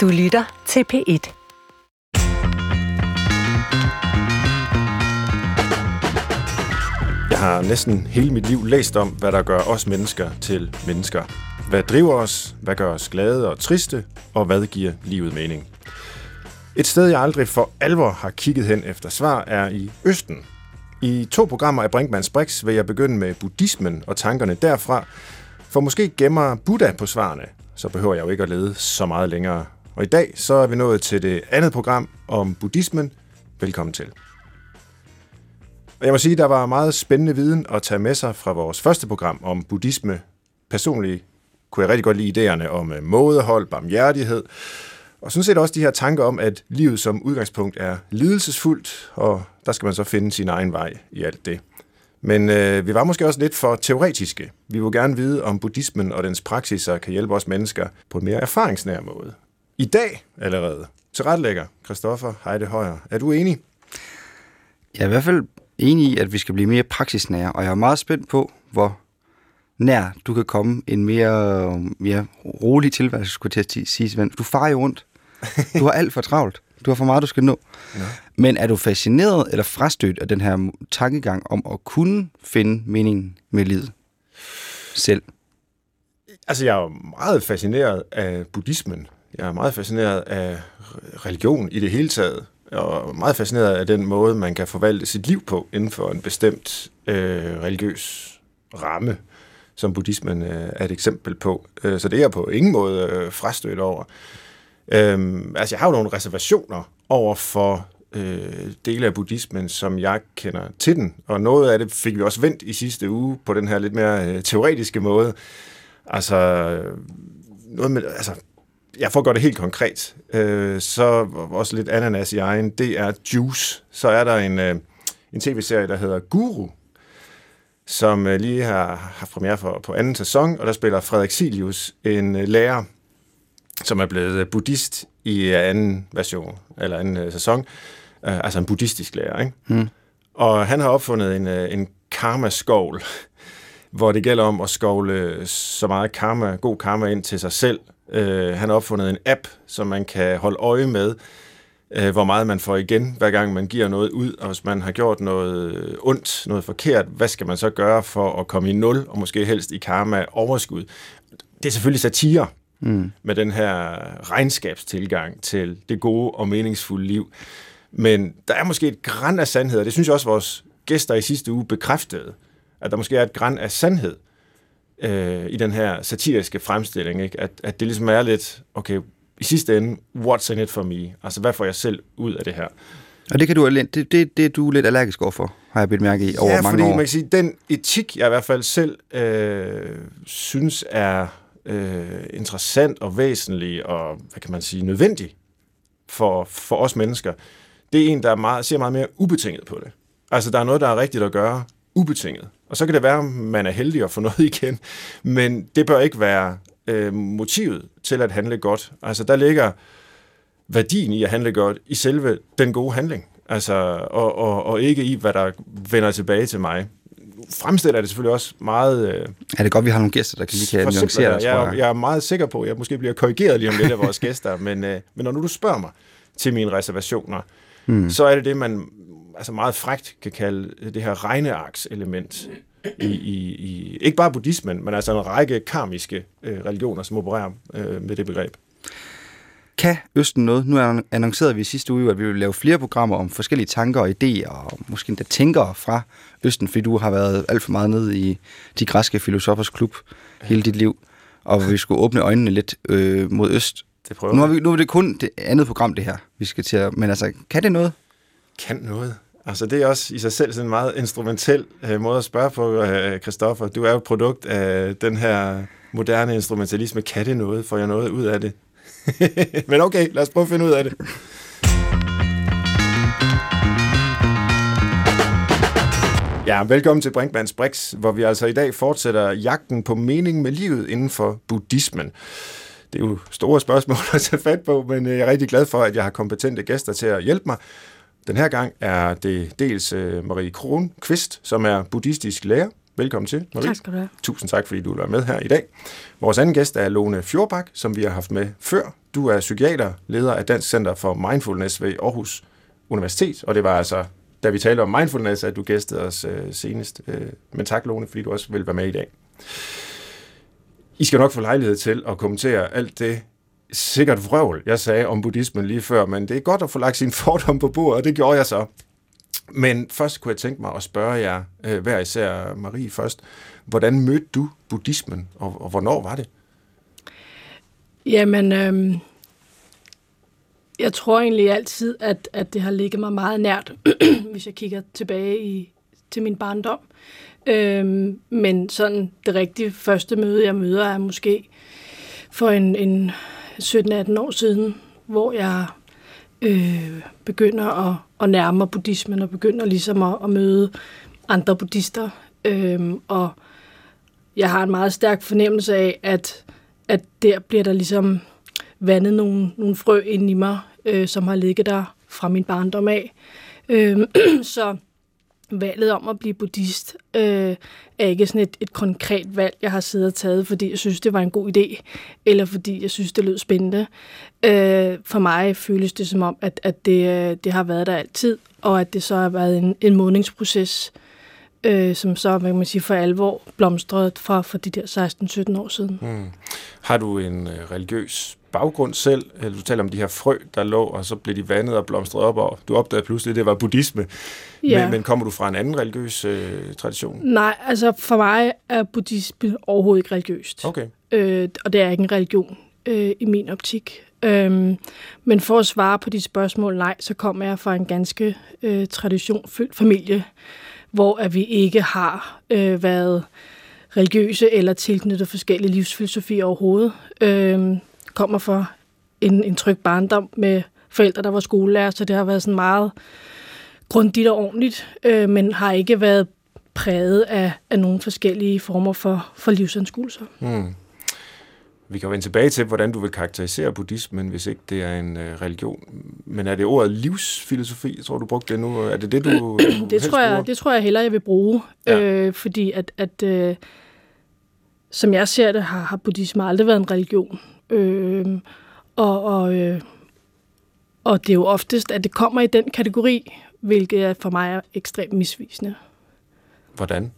Du lytter til P1. Jeg har næsten hele mit liv læst om, hvad der gør os mennesker til mennesker. Hvad driver os, hvad gør os glade og triste, og hvad giver livet mening. Et sted, jeg aldrig for alvor har kigget hen efter svar, er i Østen. I to programmer af Brinkmanns Brix vil jeg begynde med buddhismen og tankerne derfra, for måske gemmer Buddha på svarene, så behøver jeg jo ikke at lede så meget længere. Og i dag så er vi nået til det andet program om buddhismen. Velkommen til. Og jeg må sige, der var meget spændende viden at tage med sig fra vores første program om buddhisme. Personligt kunne jeg rigtig godt lide idéerne om øh, mådehold, barmhjertighed, og sådan set også de her tanker om, at livet som udgangspunkt er lidelsesfuldt, og der skal man så finde sin egen vej i alt det. Men øh, vi var måske også lidt for teoretiske. Vi vil gerne vide, om buddhismen og dens praksiser kan hjælpe os mennesker på en mere erfaringsnær måde. I dag allerede. Til retlægger, Christoffer Heide Højer. Er du enig? Jeg er i hvert fald enig i, at vi skal blive mere praksisnære, og jeg er meget spændt på, hvor nær du kan komme en mere, mere rolig tilværelse, skulle jeg til at sige, Svend. Du farer jo rundt. Du har alt for travlt. Du har for meget, du skal nå. Ja. Men er du fascineret eller frastødt af den her tankegang om at kunne finde meningen med livet selv? Altså, jeg er meget fascineret af buddhismen. Jeg er meget fascineret af religion i det hele taget, og meget fascineret af den måde, man kan forvalte sit liv på inden for en bestemt øh, religiøs ramme, som buddhismen øh, er et eksempel på. Øh, så det er jeg på ingen måde øh, frastødt over. Øh, altså, jeg har jo nogle reservationer over for øh, dele af buddhismen, som jeg kender til den, og noget af det fik vi også vendt i sidste uge på den her lidt mere øh, teoretiske måde. Altså, øh, noget med, altså, jeg får godt det helt konkret, øh, så også lidt ananas i egen, det er Juice. Så er der en, øh, en tv-serie, der hedder Guru, som øh, lige har haft premiere for, på anden sæson, og der spiller Frederik Silius en øh, lærer, som er blevet buddhist i anden version, eller anden øh, sæson, øh, altså en buddhistisk lærer, ikke? Mm. Og han har opfundet en, øh, en karma-skovl, hvor det gælder om at skovle så meget karma, god karma ind til sig selv. Øh, han har opfundet en app, som man kan holde øje med, øh, hvor meget man får igen, hver gang man giver noget ud, og hvis man har gjort noget ondt, noget forkert, hvad skal man så gøre for at komme i nul, og måske helst i karma overskud? Det er selvfølgelig satire, mm. med den her regnskabstilgang til det gode og meningsfulde liv. Men der er måske et græn af sandhed, og det synes jeg også vores gæster i sidste uge bekræftede, at der måske er et græn af sandhed øh, i den her satiriske fremstilling, ikke? At, at det ligesom er lidt, okay, i sidste ende, what's in it for me? Altså, hvad får jeg selv ud af det her? Og det kan du, det, det, det er du lidt allergisk overfor, har jeg bedt mærke i over ja, mange fordi år. man kan sige, den etik, jeg i hvert fald selv øh, synes er øh, interessant og væsentlig og, hvad kan man sige, nødvendig for, for os mennesker, det er en, der er meget, ser meget mere ubetinget på det. Altså, der er noget, der er rigtigt at gøre ubetinget. Og så kan det være, at man er heldig at få noget igen, men det bør ikke være øh, motivet til at handle godt. Altså, der ligger værdien i at handle godt i selve den gode handling. Altså, og, og, og ikke i, hvad der vender tilbage til mig fremstiller det selvfølgelig også meget... Øh, er det godt, vi har nogle gæster, der kan lige kan nuancere det, jeg, jeg er meget sikker på, at jeg måske bliver korrigeret lige om lidt af vores gæster, men, øh, men når nu du spørger mig til mine reservationer, hmm. så er det det, man altså meget frægt kan kalde det her regnearks-element i, i, i ikke bare buddhismen, men altså en række karmiske øh, religioner, som opererer øh, med det begreb. Kan Østen noget? Nu annoncerede vi sidste uge, at vi vil lave flere programmer om forskellige tanker og idéer, og måske endda tænkere fra Østen, fordi du har været alt for meget nede i de græske filosofers klub hele dit liv, og vi skulle åbne øjnene lidt øh, mod Øst. Det prøver nu, er vi, nu er det kun det andet program, det her, vi skal til at... Men altså, kan det noget? Kan noget? Altså, det er også i sig selv sådan en meget instrumentel øh, måde at spørge på, øh, Christoffer. Du er jo et produkt af den her moderne instrumentalisme. Kan det noget? Får jeg noget ud af det? Men okay, lad os prøve at finde ud af det. Ja, velkommen til Brinkmanns Brix, hvor vi altså i dag fortsætter jagten på mening med livet inden for buddhismen. Det er jo store spørgsmål at tage fat på, men øh, jeg er rigtig glad for, at jeg har kompetente gæster til at hjælpe mig. Den her gang er det dels øh, Marie Kronqvist, som er buddhistisk lærer. Velkommen til, Marie. Tak skal du have. Tusind tak, fordi du er med her i dag. Vores anden gæst er Lone Fjordbak, som vi har haft med før. Du er psykiater, leder af Dansk Center for Mindfulness ved Aarhus Universitet, og det var altså, da vi talte om mindfulness, at du gæstede os øh, senest. Øh, men tak, Lone, fordi du også vil være med i dag. I skal nok få lejlighed til at kommentere alt det sikkert vrøvl, jeg sagde om buddhismen lige før, men det er godt at få lagt sin fordom på bordet, og det gjorde jeg så. Men først kunne jeg tænke mig at spørge jer, øh, hver især Marie først, hvordan mødte du buddhismen, og, og hvornår var det? Jamen, øh, jeg tror egentlig altid, at, at det har ligget mig meget nært, hvis jeg kigger tilbage i, til min barndom. Øh, men sådan det rigtige første møde, jeg møder, er måske for en, en 17-18 år siden, hvor jeg øh, begynder at, at nærme mig buddhismen og begynder ligesom at, at møde andre buddhister. Øh, og jeg har en meget stærk fornemmelse af, at, at der bliver der ligesom vandet nogle, nogle frø ind i mig, øh, som har ligget der fra min barndom af. Øh, så valget om at blive buddhist øh, er ikke sådan et, et konkret valg, jeg har siddet og taget, fordi jeg synes, det var en god idé, eller fordi jeg synes, det lød spændende. Øh, for mig føles det som om, at, at det, øh, det har været der altid, og at det så har været en, en modningsproces, øh, som så, hvad kan man sige, for alvor blomstrede fra, for de der 16-17 år siden. Mm. Har du en øh, religiøs baggrund selv? Eller du taler om de her frø, der lå, og så blev de vandet og blomstret op, og du opdagede pludselig, at det var buddhisme. Ja. Men, men kommer du fra en anden religiøs øh, tradition? Nej, altså for mig er buddhisme overhovedet ikke religiøst. Okay. Øh, og det er ikke en religion øh, i min optik. Øhm, men for at svare på de spørgsmål, nej, så kommer jeg fra en ganske øh, traditionfyldt familie, hvor at vi ikke har øh, været religiøse eller tilknyttet forskellige livsfilosofier overhovedet. Øh, kommer fra en, en tryg barndom med forældre, der var skolelærer, så det har været sådan meget grundigt og ordentligt, øh, men har ikke været præget af, af nogle forskellige former for, for livsanskuelser. Mm. Vi kan jo vende tilbage til, hvordan du vil karakterisere buddhismen, hvis ikke det er en øh, religion. Men er det ordet livsfilosofi? Jeg tror, du brugte det nu. Er det det, du, det, tror jeg, det tror jeg hellere, jeg vil bruge. Ja. Øh, fordi at, at øh, som jeg ser det, har, har buddhisme aldrig været en religion. Øh, og, og, øh, og det er jo oftest, at det kommer i den kategori, hvilket for mig er ekstremt misvisende. Hvordan?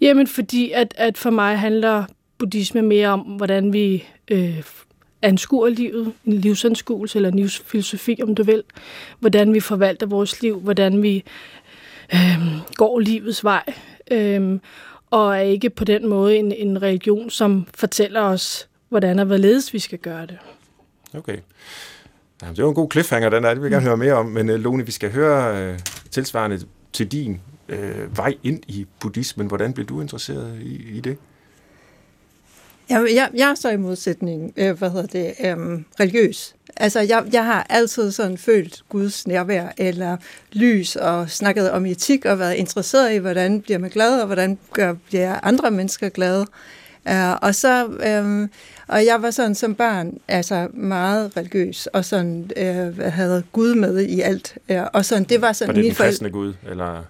Jamen, fordi at, at for mig handler buddhisme mere om, hvordan vi øh, anskuer livet, en livsanskuelse eller en livsfilosofi, om du vil. Hvordan vi forvalter vores liv, hvordan vi øh, går livets vej. Øh, og er ikke på den måde en, en religion, som fortæller os, hvordan og hvorledes vi skal gøre det. Okay. Jamen, det var en god cliffhanger, den der. Det vil jeg gerne høre mere om. Men øh, Lone, vi skal høre øh, tilsvarende til din øh, vej ind i buddhismen. Hvordan blev du interesseret i, i det? Jeg, jeg, jeg er så i modsætning, øh, hvad hedder det, øh, religiøs. Altså, jeg, jeg har altid sådan følt Guds nærvær eller lys og snakket om etik og været interesseret i, hvordan bliver man glad, og hvordan gør, bliver andre mennesker glade. Uh, og så, um, og jeg var sådan som barn, altså meget religiøs, og sådan uh, havde Gud med i alt. Uh, og sådan, det var sådan var det min den kristne Gud, eller?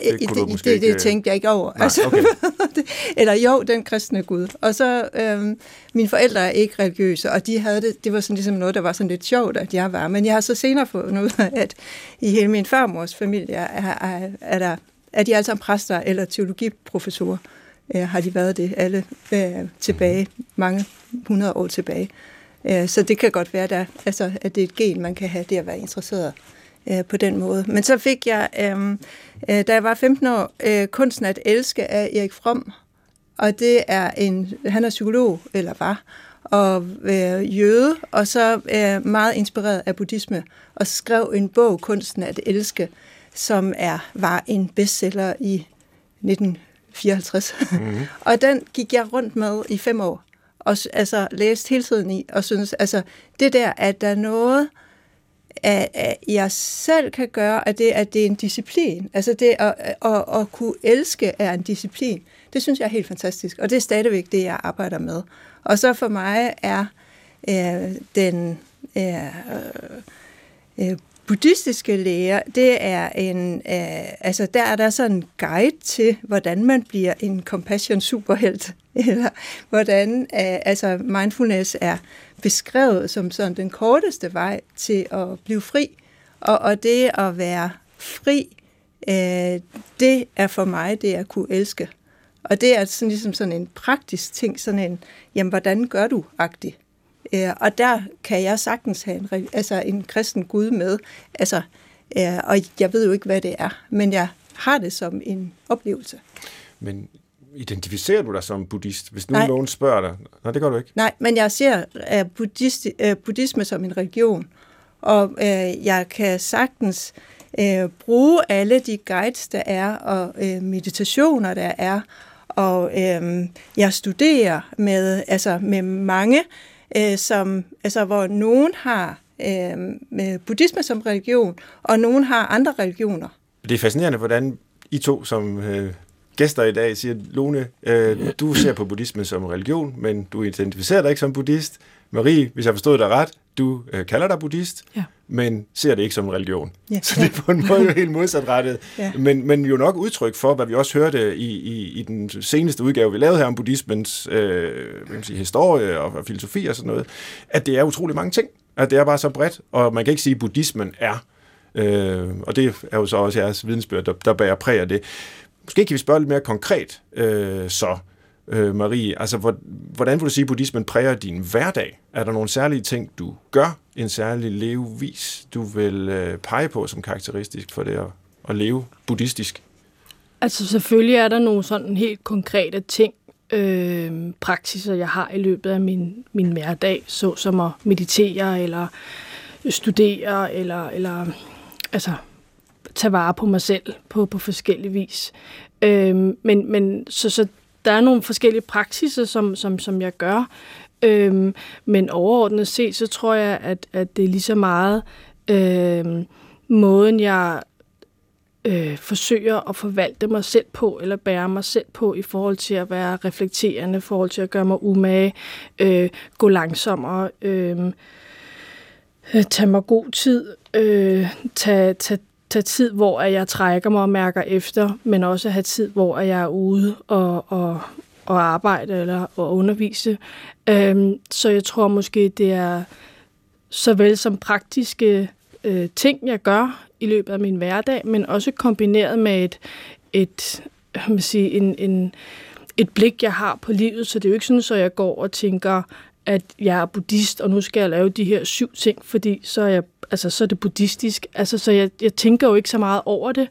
Det, det, det, det, det tænkte jeg ikke over. Nej, altså, okay. eller jo, den kristne Gud. Og så, øhm, mine forældre er ikke religiøse, og de havde det, det var sådan ligesom noget, der var sådan lidt sjovt, at jeg var. Men jeg har så senere fundet ud af, at i hele min farmors familie er, er, er, der, er de alle sammen præster eller teologiprofessorer. Øh, har de været det alle øh, tilbage, mange hundrede år tilbage. Øh, så det kan godt være, der, altså, at det er et gen, man kan have, det at være interesseret øh, på den måde. Men så fik jeg, øh, øh, da jeg var 15 år, øh, Kunsten at elske af Erik Fromm. Og det er en, han er psykolog, eller var, og øh, jøde, og så øh, meget inspireret af buddhisme, og skrev en bog, Kunsten at elske, som er var en bestseller i 1954. Mm-hmm. og den gik jeg rundt med i fem år, og altså læste hele tiden i, og synes, altså det der, at der er noget, at, at jeg selv kan gøre, at det, at det er en disciplin. Altså det at, at, at kunne elske er en disciplin. Det synes jeg er helt fantastisk, og det er stadigvæk det, jeg arbejder med. Og så for mig er øh, den øh, øh, øh buddhistiske lære, det er en, øh, altså der er der sådan en guide til, hvordan man bliver en compassion superhelt, eller hvordan øh, altså mindfulness er beskrevet som sådan den korteste vej til at blive fri. Og, og det at være fri, øh, det er for mig det at kunne elske. Og det er sådan ligesom sådan en praktisk ting, sådan en, jamen hvordan gør du agtig? Øh, og der kan jeg sagtens have en, altså en kristen Gud med. Altså, øh, og jeg ved jo ikke, hvad det er, men jeg har det som en oplevelse. Men identificerer du dig som buddhist, hvis nu Nej. nogen spørger dig? Nej, det gør du ikke. Nej, men jeg ser uh, buddhist, uh, buddhisme som en religion, og uh, jeg kan sagtens uh, bruge alle de guides, der er, og uh, meditationer, der er, og uh, jeg studerer med, altså med mange øh, som, altså, hvor nogen har med buddhisme som religion, og nogen har andre religioner. Det er fascinerende, hvordan I to som øh, gæster i dag siger, Lone, øh, du ser på buddhisme som religion, men du identificerer dig ikke som buddhist. Marie, hvis jeg forstod dig ret, du øh, kalder dig buddhist, ja. men ser det ikke som religion. Ja. Så det er på en måde jo helt modsatrettet. Ja. Men, men jo nok udtryk for, hvad vi også hørte i, i, i den seneste udgave, vi lavede her om buddhismens øh, hvad sige, historie og, og filosofi og sådan noget, at det er utrolig mange ting. At det er bare så bredt, og man kan ikke sige, at buddhismen er Øh, og det er jo så også jeres vidensbyrd, der, der bærer præg af det. Måske kan vi spørge lidt mere konkret øh, så øh, Marie. Altså, hvordan vil du sige, at buddhismen præger din hverdag? Er der nogle særlige ting, du gør, en særlig levevis, du vil øh, pege på som karakteristisk for det at, at leve buddhistisk? Altså, selvfølgelig er der nogle sådan helt konkrete ting, øh, praksiser, jeg har i løbet af min, min hverdag, såsom at meditere, eller studere, eller, eller altså, tage vare på mig selv på, på forskellige vis. Øhm, men, men så, så der er nogle forskellige praksiser, som, som, som jeg gør, øhm, men overordnet set, så tror jeg, at, at det er lige så meget øhm, måden, jeg øh, forsøger at forvalte mig selv på, eller bære mig selv på, i forhold til at være reflekterende, i forhold til at gøre mig umage, øh, gå langsommere, øhm, øh, tage mig god tid, øh, tage, tage, tage tid, hvor jeg trækker mig og mærker efter, men også have tid, hvor jeg er ude og, og, og arbejde eller og undervise. Øhm, så jeg tror måske, det er såvel som praktiske øh, ting, jeg gør i løbet af min hverdag, men også kombineret med et, et man siger, en, en, et blik, jeg har på livet. Så det er jo ikke sådan, at jeg går og tænker, at jeg er buddhist, og nu skal jeg lave de her syv ting, fordi så er, jeg, altså, så er det buddhistisk. Altså, så jeg, jeg tænker jo ikke så meget over det,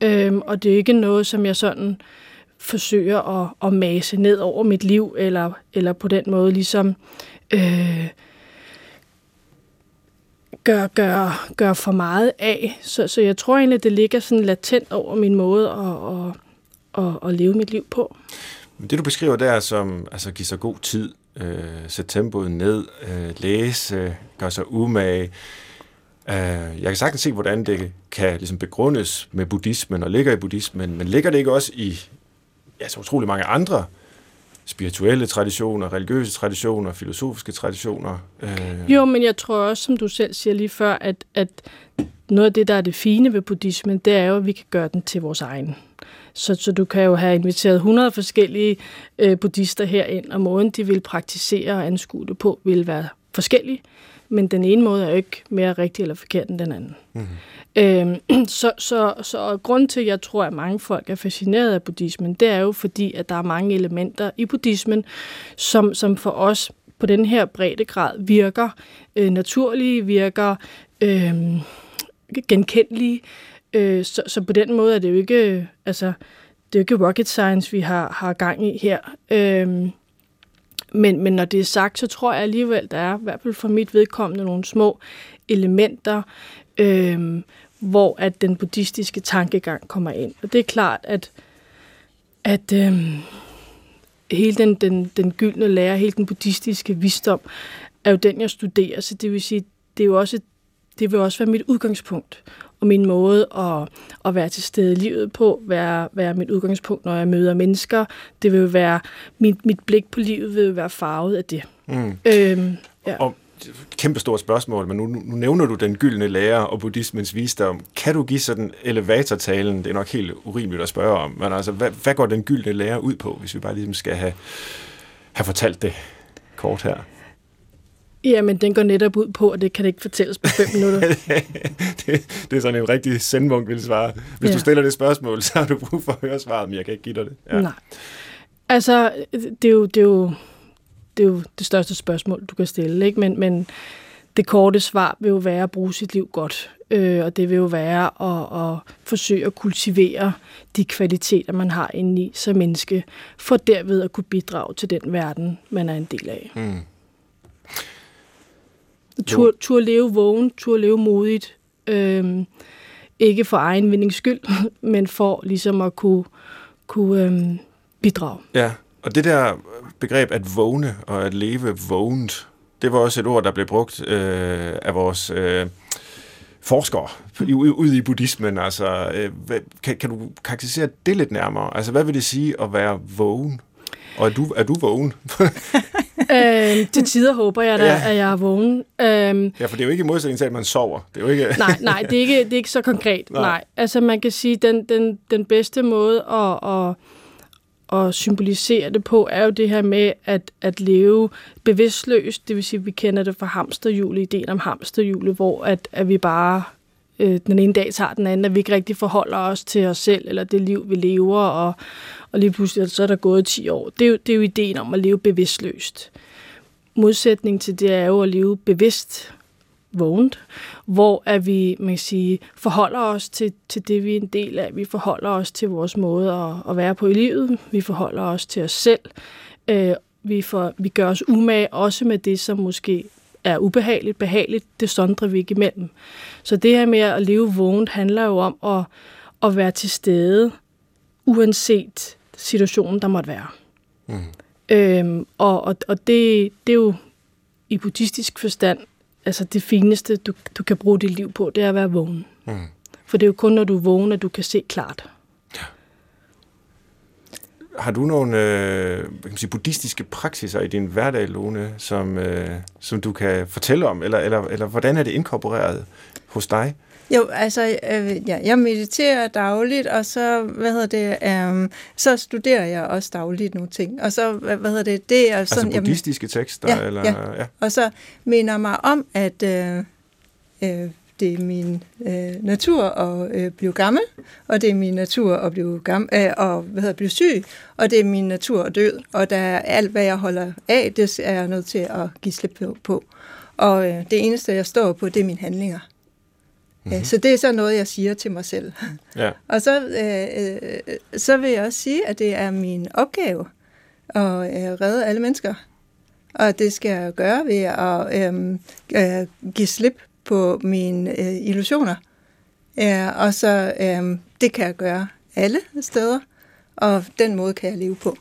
øhm, og det er ikke noget, som jeg sådan forsøger at, at mase ned over mit liv, eller, eller på den måde ligesom øh, gør, gør, gør for meget af. Så, så jeg tror egentlig, det ligger sådan latent over min måde at, at, at, at leve mit liv på. Det du beskriver der som altså give sig god tid, øh, sætte tempoet ned, øh, læse, gøre sig umage. Øh, jeg kan sagtens se, hvordan det kan ligesom begrundes med buddhismen og ligger i buddhismen, men ligger det ikke også i ja, så utrolig mange andre spirituelle traditioner, religiøse traditioner, filosofiske traditioner? Øh. Jo, men jeg tror også, som du selv siger lige før, at, at noget af det, der er det fine ved buddhismen, det er jo, at vi kan gøre den til vores egen. Så, så du kan jo have inviteret 100 forskellige øh, buddhister herind, og måden, de vil praktisere og anskue det på, vil være forskellig. Men den ene måde er jo ikke mere rigtig eller forkert end den anden. Mm. Øhm, så, så, så grund til, at jeg tror, at mange folk er fascineret af buddhismen, det er jo fordi, at der er mange elementer i buddhismen, som, som for os på den her brede grad virker øh, naturlige, virker øh, genkendelige, Øh, så, så på den måde er det jo ikke, øh, altså, det er jo ikke rocket science, vi har, har gang i her. Øh, men, men når det er sagt, så tror jeg alligevel, der er i hvert fald for mit vedkommende nogle små elementer, øh, hvor at den buddhistiske tankegang kommer ind. Og det er klart, at, at øh, hele den, den, den gyldne lære, hele den buddhistiske visdom, er jo den, jeg studerer. Så det vil sige, det er jo også det vil også være mit udgangspunkt og min måde at, at være til stede i livet på, være, være mit udgangspunkt, når jeg møder mennesker. Det vil være, mit, mit blik på livet vil være farvet af det. Mm. Øhm, ja. Og kæmpestort spørgsmål, men nu, nu nævner du den gyldne lære og buddhismens visdom. Kan du give sådan elevatortalen? Det er nok helt urimeligt at spørge om, men altså, hvad, hvad går den gyldne lære ud på, hvis vi bare ligesom skal have, have fortalt det kort her? Jamen, den går netop ud på, at det kan det ikke fortælles på fem minutter. det, det er sådan en rigtig sendmunk vil svare. Hvis ja. du stiller det spørgsmål, så har du brug for at høre svaret, men jeg kan ikke give dig det. Ja. Nej. Altså, det er jo, det er jo det er jo det største spørgsmål, du kan stille. Ikke? Men, men det korte svar vil jo være at bruge sit liv godt. Øh, og det vil jo være at, at forsøge at kultivere de kvaliteter, man har inde i som menneske, for derved at kunne bidrage til den verden, man er en del af. Mm. Tur, tur leve vågen, tur leve modigt. Øh, ikke for egen vindings skyld, men for ligesom at kunne, kunne øh, bidrage. Ja, og det der begreb at vågne og at leve vågent, det var også et ord, der blev brugt øh, af vores øh, forskere ude i buddhismen. Altså, øh, kan, kan du karakterisere det lidt nærmere? Altså, hvad vil det sige at være vågen? Og er du, er du vågen? øh, til tider håber jeg da, ja. at jeg er vågen. Øh, ja, for det er jo ikke i modsætning til, at man sover. Det er jo ikke... nej, nej, det er ikke, det er ikke så konkret. Nej. nej. Altså, man kan sige, den, den, den bedste måde at, at at symbolisere det på, er jo det her med at, at leve bevidstløst. Det vil sige, at vi kender det fra hamsterhjulet, ideen om hamsterhjulet, hvor at, at vi bare øh, den ene dag tager den anden, at vi ikke rigtig forholder os til os selv, eller det liv, vi lever, og, og lige pludselig så er der gået 10 år. Det er, jo, det er jo ideen om at leve bevidstløst. Modsætning til det er jo at leve bevidst vågent, hvor at vi man kan sige, forholder os til, til det, vi er en del af. Vi forholder os til vores måde at, at være på i livet. Vi forholder os til os selv. Øh, vi, får, vi gør os umage også med det, som måske er ubehageligt, behageligt. Det sondrer vi ikke imellem. Så det her med at leve vågent handler jo om at, at være til stede, uanset situationen, der måtte være. Mm. Øhm, og og, og det, det er jo i buddhistisk forstand altså det fineste, du, du kan bruge dit liv på, det er at være vågen. Mm. For det er jo kun, når du er vågen, at du kan se klart. Har du nogle øh, hvad kan man sige, buddhistiske praksiser i din hverdag, Lone, som, øh, som du kan fortælle om? Eller, eller, eller hvordan er det inkorporeret hos dig? Jo, altså, øh, ja, jeg mediterer dagligt, og så, hvad hedder det, um, så studerer jeg også dagligt nogle ting. Og så, hvad, hvad hedder det, det er altså sådan... Altså buddhistiske jamen, tekster? Ja, eller, ja. ja, og så minder mig om, at øh, øh, det er min øh, natur at øh, blive gammel, og det er min natur at blive gammel, øh, og hvad hedder, blive syg, og det er min natur at dø, og der er alt, hvad jeg holder af, det er jeg nødt til at give slip på. Og øh, det eneste, jeg står på, det er mine handlinger. Mm-hmm. Så det er så noget, jeg siger til mig selv. Ja. Og så, øh, øh, så vil jeg også sige, at det er min opgave at øh, redde alle mennesker. Og det skal jeg gøre ved at øh, øh, give slip på mine øh, illusioner. Ja, og så øh, det kan jeg gøre alle steder, og den måde kan jeg leve på.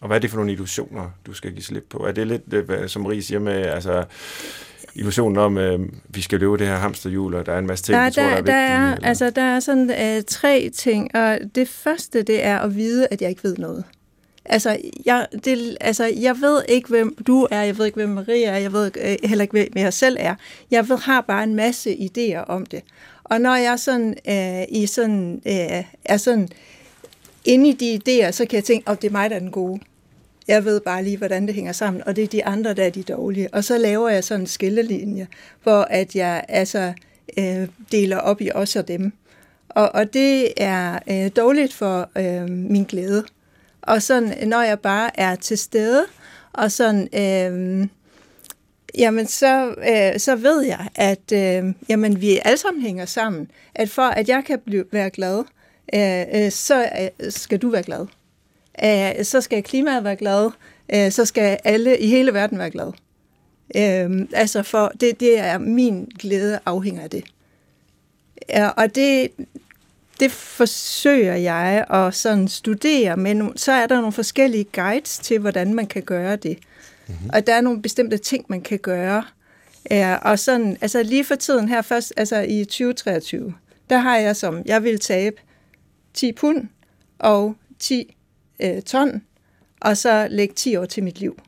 Og hvad er det for nogle illusioner, du skal give slip på? Er det lidt, øh, som Ries siger med, altså illusionen om, øh, vi skal løbe det her hamsterhjul, og der er en masse ting, der, der, tror, der, er, der er, eller? altså, der er sådan uh, tre ting, og det første, det er at vide, at jeg ikke ved noget. Altså jeg, det, altså, jeg ved ikke, hvem du er, jeg ved ikke, hvem Maria er, jeg ved øh, heller ikke, hvem jeg selv er. Jeg ved, har bare en masse idéer om det. Og når jeg sådan, øh, i sådan, øh, er sådan inde i de idéer, så kan jeg tænke, at oh, det er mig, der er den gode. Jeg ved bare lige, hvordan det hænger sammen, og det er de andre, der er de dårlige. Og så laver jeg sådan en skillelinje, hvor at jeg altså øh, deler op i os og dem. Og, og det er øh, dårligt for øh, min glæde. Og sådan, når jeg bare er til stede, og sådan, øh, jamen så, øh, så ved jeg, at øh, jamen, vi alle sammen hænger sammen. At for at jeg kan blive, være glad, øh, øh, så øh, skal du være glad øh, så skal klimaet være glad, øh, så skal alle i hele verden være glade. Øh, altså for det, det er min glæde afhænger af det. Ja, og det, det forsøger jeg at sådan studere, men så er der nogle forskellige guides til, hvordan man kan gøre det. Mm-hmm. Og der er nogle bestemte ting, man kan gøre. Ja, og sådan, altså lige for tiden her først, altså i 2023, der har jeg som, jeg vil tabe 10 pund og 10 øh, ton, og så lægge 10 år til mit liv.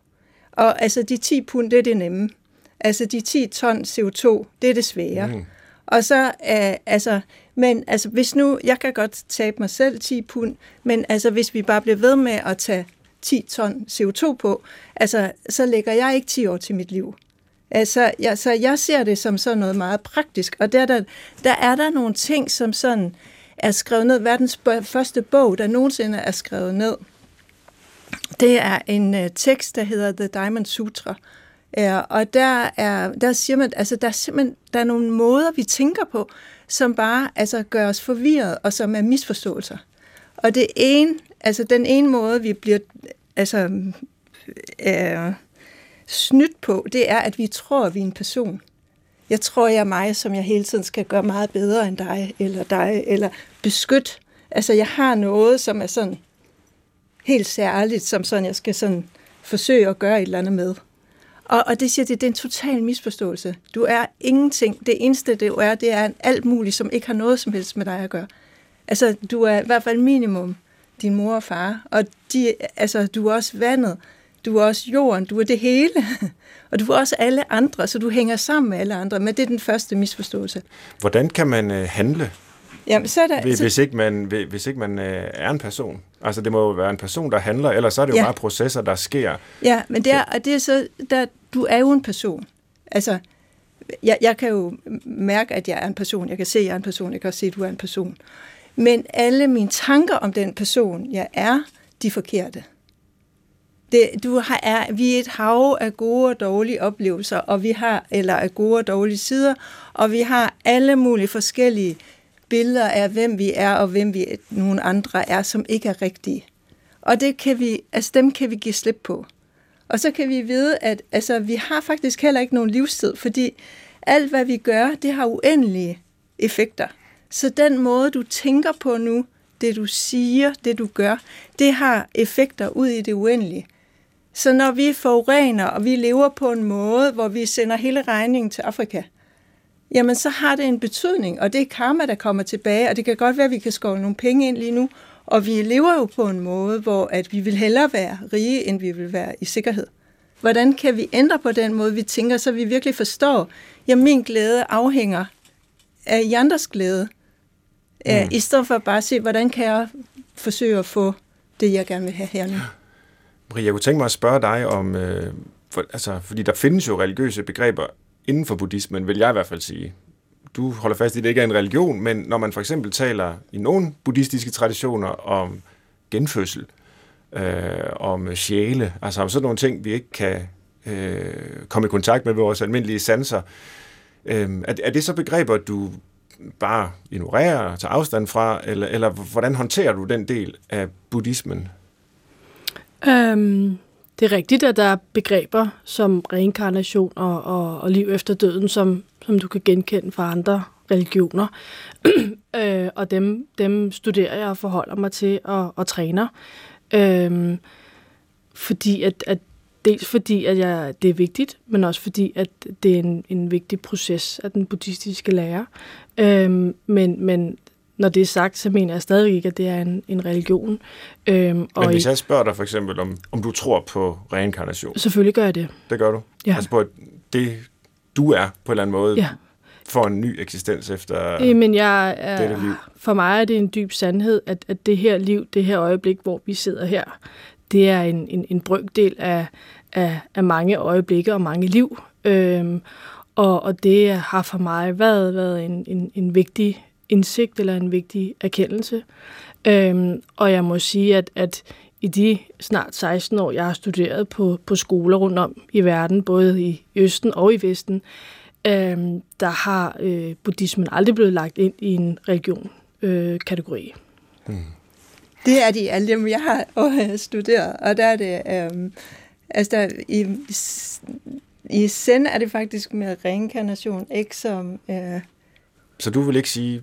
Og altså de 10 pund, det er det nemme. Altså de 10 ton CO2, det er det svære. Mm. Og så, øh, altså, men altså, hvis nu, jeg kan godt tabe mig selv 10 pund, men altså, hvis vi bare bliver ved med at tage 10 ton CO2 på, altså, så lægger jeg ikke 10 år til mit liv. Altså, jeg, så jeg ser det som sådan noget meget praktisk, og der, der, der er der nogle ting, som sådan er skrevet ned. Verdens første bog, der nogensinde er skrevet ned, det er en uh, tekst, der hedder The Diamond Sutra. Ja, og der, er, der siger man, altså der er simpelthen der er nogle måder, vi tænker på, som bare altså, gør os forvirret, og som er misforståelser. Og det ene, altså den ene måde, vi bliver altså, øh, snydt på, det er, at vi tror, at vi er en person. Jeg tror, jeg er mig, som jeg hele tiden skal gøre meget bedre end dig, eller dig, eller beskytte. Altså, jeg har noget, som er sådan helt særligt, som sådan, jeg skal sådan forsøge at gøre et eller andet med. Og, og det siger det, det er en total misforståelse. Du er ingenting. Det eneste, det er, det er alt muligt, som ikke har noget som helst med dig at gøre. Altså, du er i hvert fald minimum din mor og far, og de, altså, du er også vandet, du er også jorden, du er det hele, og du er også alle andre, så du hænger sammen med alle andre, men det er den første misforståelse. Hvordan kan man øh, handle, Jamen, så er der, hvis, så, hvis ikke man, hvis ikke man øh, er en person? Altså, det må jo være en person, der handler, ellers så er det jo Ja. bare processer, der sker. Ja, men det er, og det er så, der, du er jo en person. Altså, jeg, jeg kan jo mærke, at jeg er en person. Jeg kan se, at jeg er en person. Jeg kan også se, at du er en person. Men alle mine tanker om den person, jeg er, de er forkerte. Det, du har, er, vi er et hav af gode og dårlige oplevelser, og vi har, eller af gode og dårlige sider, og vi har alle mulige forskellige billeder af, hvem vi er, og hvem vi nogle andre er, som ikke er rigtige. Og det kan vi, altså dem kan vi give slip på. Og så kan vi vide, at altså, vi har faktisk heller ikke nogen livstid, fordi alt, hvad vi gør, det har uendelige effekter. Så den måde, du tænker på nu, det du siger, det du gør, det har effekter ud i det uendelige. Så når vi forurener, og vi lever på en måde, hvor vi sender hele regningen til Afrika, jamen så har det en betydning, og det er karma, der kommer tilbage, og det kan godt være, at vi kan skovle nogle penge ind lige nu, og vi lever jo på en måde, hvor at vi vil hellere være rige, end vi vil være i sikkerhed. Hvordan kan vi ændre på den måde, vi tænker, så vi virkelig forstår, at min glæde afhænger af I andres glæde, mm. i stedet for bare at se, hvordan kan jeg forsøge at få det, jeg gerne vil have her nu. Marie, jeg kunne tænke mig at spørge dig om, øh, for, altså, fordi der findes jo religiøse begreber inden for buddhismen, vil jeg i hvert fald sige. Du holder fast i, at det ikke er en religion, men når man for eksempel taler i nogle buddhistiske traditioner om genfødsel, øh, om sjæle, altså om sådan nogle ting, vi ikke kan øh, komme i kontakt med ved vores almindelige sanser, øh, er, er det så begreber, du bare ignorerer, tager afstand fra, eller, eller hvordan håndterer du den del af buddhismen? Øhm, det er rigtigt, at der er begreber som reinkarnation og, og, og liv efter døden, som, som du kan genkende fra andre religioner. øh, og dem, dem studerer jeg og forholder mig til og, og træner. Øhm, fordi at, at dels fordi, at jeg, det er vigtigt, men også fordi, at det er en, en vigtig proces af den buddhistiske lære. Øhm, men, men når det er sagt, så mener jeg stadig ikke, at det er en, en religion. Øhm, og Men hvis jeg spørger dig for eksempel, om, om du tror på reinkarnation, Selvfølgelig gør jeg det. det gør du? Ja. Altså på, at det du er på en eller anden måde, Ja. får en ny eksistens efter... Øh, Men jeg dette er, liv. for mig er det en dyb sandhed, at, at det her liv, det her øjeblik, hvor vi sidder her, det er en, en, en brøkdel af, af, af mange øjeblikke og mange liv. Øhm, og, og det har for mig været, været en, en, en vigtig indsigt eller en vigtig erkendelse. Øhm, og jeg må sige, at, at i de snart 16 år, jeg har studeret på, på skoler rundt om i verden, både i Østen og i Vesten, øhm, der har øh, buddhismen aldrig blevet lagt ind i en religion-kategori. Det er de alle dem, jeg har øh, studeret, og der er det, øh, altså der, i, i Zen er det faktisk med reinkarnation, ikke som, øh, Så du vil ikke sige,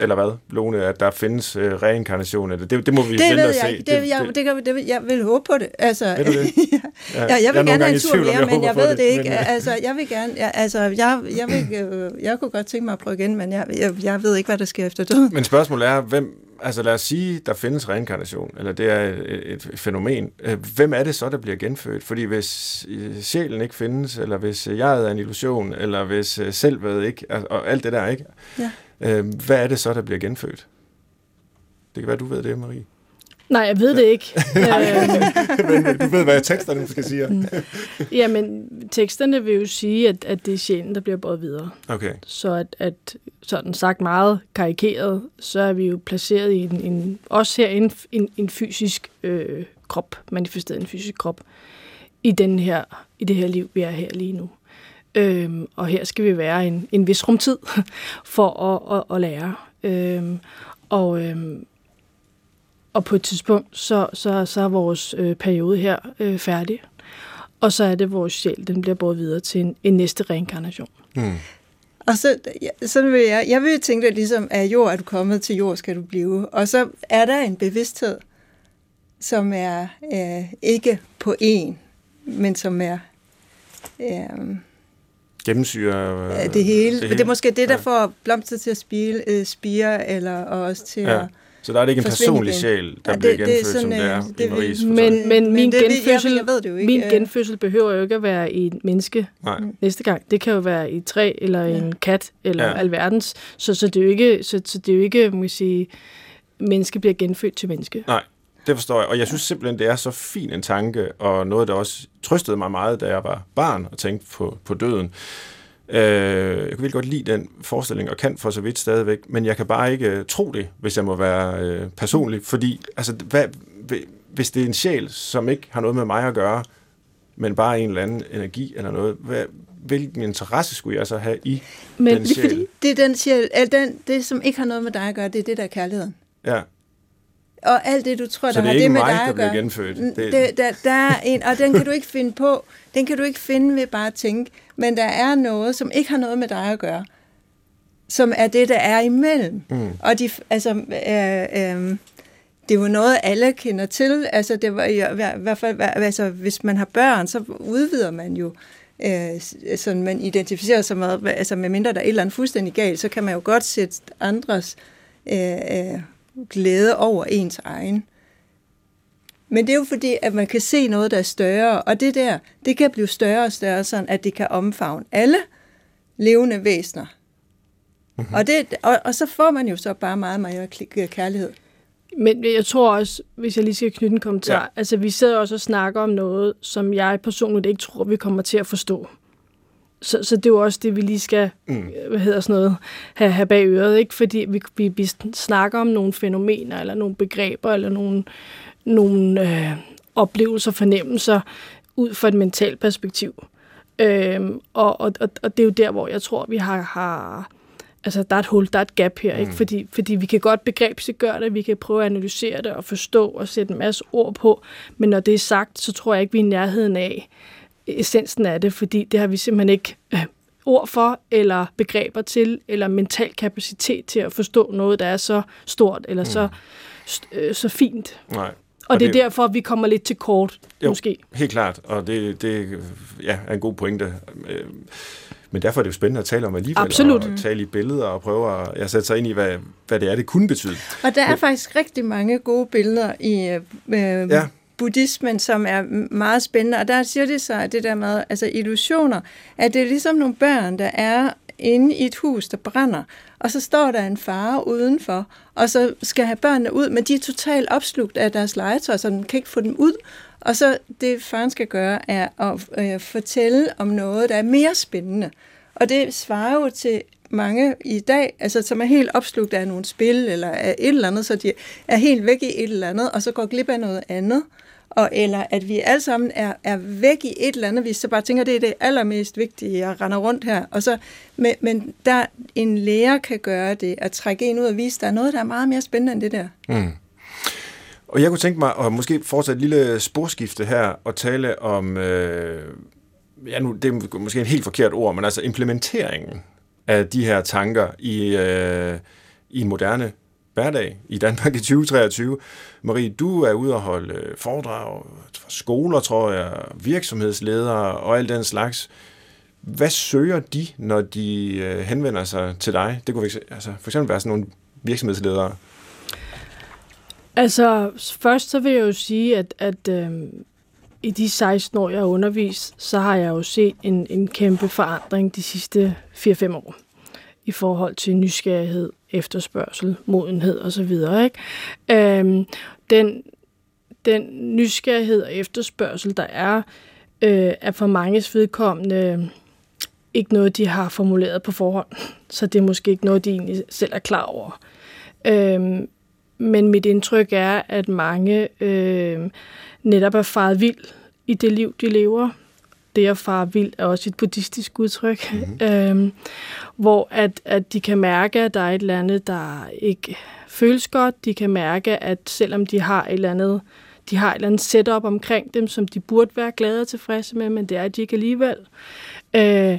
eller hvad, Lone, at der findes øh, reinkarnation? Eller det, det må vi det vente og se. jeg ikke, det, jeg, det, det, jeg vil håbe på det, altså, Ved du det? ja, jeg vil nogle gerne have en tur mere, jeg men jeg ved det, det ikke, men, altså, jeg vil gerne, jeg, altså, jeg, jeg, vil, øh, jeg kunne godt tænke mig at prøve igen, men jeg, jeg, jeg ved ikke, hvad der sker efter døden. Men spørgsmålet er, hvem altså lad os sige, der findes reinkarnation, eller det er et, et fænomen. Øh, hvem er det så, der bliver genfødt? Fordi hvis øh, sjælen ikke findes, eller hvis jeg er en illusion, eller hvis øh, selvet ikke, og alt det der ikke, Ja. Hvad er det så, der bliver genfødt? Det kan være, du ved det, Marie. Nej, jeg ved det ikke. øhm, Men du ved, hvad teksterne skal sige. jamen, teksterne vil jo sige, at, at det er sjælen, der bliver båret videre. Okay. Så at, at sådan sagt meget karikeret, så er vi jo placeret i en, en også her en, en, en fysisk øh, krop, manifesteret en fysisk krop, i, den her, i det her liv, vi er her lige nu. Øhm, og her skal vi være en, en vis rumtid for at, at, at lære. Øhm, og, øhm, og på et tidspunkt, så, så, så er vores øh, periode her øh, færdig. Og så er det, vores sjæl, den bliver båret videre til en, en næste reinkarnation. Mm. Og så, ja, sådan vil jeg, jeg vil tænke, at ligesom af jord er du kommet, til jord skal du blive. Og så er der en bevidsthed, som er øh, ikke på en, men som er øh, Gennemsyre det, det hele. Det, hele. det er måske det, der Ja. får blomster til at spire, øh, spire eller og også til Ja. at... Så der er det ikke en personlig igen. sjæl, der Ja, bliver det- det er genfødt, sådan, som det er øh, i det- Maries Men, men, Men min, det jeg- genfødsel, jeg ved det jo ikke. min Øh. genfødsel behøver jo ikke at være i et menneske Nej. næste gang. Det kan jo være i et træ, eller Ja. en kat, eller Ja. ja. alverdens. Så, så, det er jo ikke, så, så det er jo ikke, må jeg sige, menneske bliver genfødt til menneske. Nej, det forstår jeg. Og jeg synes simpelthen, det er så fin en tanke, og noget, der også trøstede mig meget, da jeg var barn og tænkte på, på døden. Øh, jeg kunne virkelig godt lide den forestilling, og kan for så vidt stadigvæk, men jeg kan bare ikke øh, tro det, hvis jeg må være øh, personlig, fordi altså, hvad, hvis det er en sjæl, som ikke har noget med mig at gøre, men bare en eller anden energi eller noget, hvad, hvilken interesse skulle jeg så have i Men den sjæl? fordi, det er den sjæl, eller den, det, som ikke har noget med dig at gøre, det er det, der er kærligheden. Ja, Og alt det, du tror, Så der det er har ikke det med mig, dig der at gøre. Det... Det- Det, der, der er en, og den kan du ikke finde på. Den kan du ikke finde ved bare at tænke. Men der er noget, som ikke har noget med dig at gøre. Som er det, der er imellem. Mm. Og de, altså, øh, øh, det er jo noget, alle kender til. Altså, det var i, i hvert fald, altså, hvis man har børn, så udvider man jo øh, sådan man identificerer sig med, altså med mindre der er et eller andet fuldstændig galt, så kan man jo godt sætte andres øh, øh, glæde over ens egen. Men det er jo fordi, at man kan se noget, der er større, og det der, det kan blive større og større, sådan at det kan omfavne alle levende væsener. Mm-hmm. Og, det, og, og så får man jo så bare meget mere kli- kærlighed. Men jeg tror også, hvis jeg lige skal knytte en kommentar, ja. altså vi sidder også og snakker om noget, som jeg personligt ikke tror, vi kommer til at forstå. Så, så det er jo også det, vi lige skal, mm. hvad hedder sådan noget, have, have bag øret, ikke? Fordi vi, vi, vi snakker om nogle fænomener, eller nogle begreber, eller nogle, nogle øh, oplevelser, fornemmelser, ud fra et mentalt perspektiv. Øhm, og, og, og, og det er jo der, hvor jeg tror, vi har, har altså der er et hul, der er et gap her, ikke? Fordi, fordi vi kan godt begrebsgøre det, vi kan prøve at analysere det og forstå og sætte en masse ord på, men når det er sagt, så tror jeg ikke, vi er i nærheden af essensen af det, fordi det har vi simpelthen ikke øh, ord for, eller begreber til, eller mental kapacitet til at forstå noget, der er så stort, eller så, øh, så fint. Nej. Og, og det er det- derfor, vi kommer lidt til kort, Jo. måske. Helt klart, og det, det ja, er en god pointe. Øh, Men derfor er det jo spændende at tale om alligevel, Absolut. og tale i billeder og prøve at ja, sætte sig ind i, hvad, hvad det er, det kunne betyde. Og der er faktisk rigtig mange gode billeder i øh, Ja buddhismen, som er meget spændende. Og der siger det sig, at det der med altså illusioner, at det er ligesom nogle børn, der er inde i et hus, der brænder, og så står der en far udenfor, og så skal have børnene ud, men de er totalt opslugt af deres legetøj, så den kan ikke få dem ud. Og så det, faren skal gøre, er at øh, fortælle om noget, der er mere spændende. Og det svarer jo til mange i dag, altså, som er helt opslugt af nogle spil eller af et eller andet, så de er helt væk i et eller andet, og så går glip af noget andet. Og, eller at vi alle sammen er, er væk i et eller andet, vis, så bare tænker, det er det allermest vigtige, jeg render rundt her. Og så, men, men der en lærer kan gøre det, at trække en ud og vise, der er noget, der er meget mere spændende end det der. Mm. Og jeg kunne tænke mig at måske fortsætte et lille sporskifte her og tale om, øh, ja nu, det er måske et helt forkert ord, men altså implementeringen af de her tanker i, øh, i en moderne hverdag i Danmark i 2023. Marie, du er ude og holde øh, foredrag for skoler, tror jeg, virksomhedsledere og alt den slags. Hvad søger de, når de øh, henvender sig til dig? Det kunne altså, for eksempel være sådan nogle virksomhedsledere. Altså, først så vil jeg jo sige, at, at øh, i de 16 år, jeg har undervist, så har jeg jo set en, en kæmpe forandring de sidste 4-5 år i forhold til nysgerrighed, efterspørgsel, modenhed osv. Ikke? Øhm, den, den nysgerrighed og efterspørgsel, der er, øh, er for manges vedkommende ikke noget, de har formuleret på forhånd. Så det er måske ikke noget, de egentlig selv er klar over. Øhm, men mit indtryk er, at mange øh, netop er faret vild i det liv, de lever. Det at fare vild er også et buddhistisk udtryk, mm-hmm. øhm, hvor at, at de kan mærke, at der er et eller andet, der ikke føles godt. De kan mærke, at selvom de har et eller andet, de har et eller andet setup omkring dem, som de burde være glade og tilfredse med, men det er de ikke alligevel. Øh,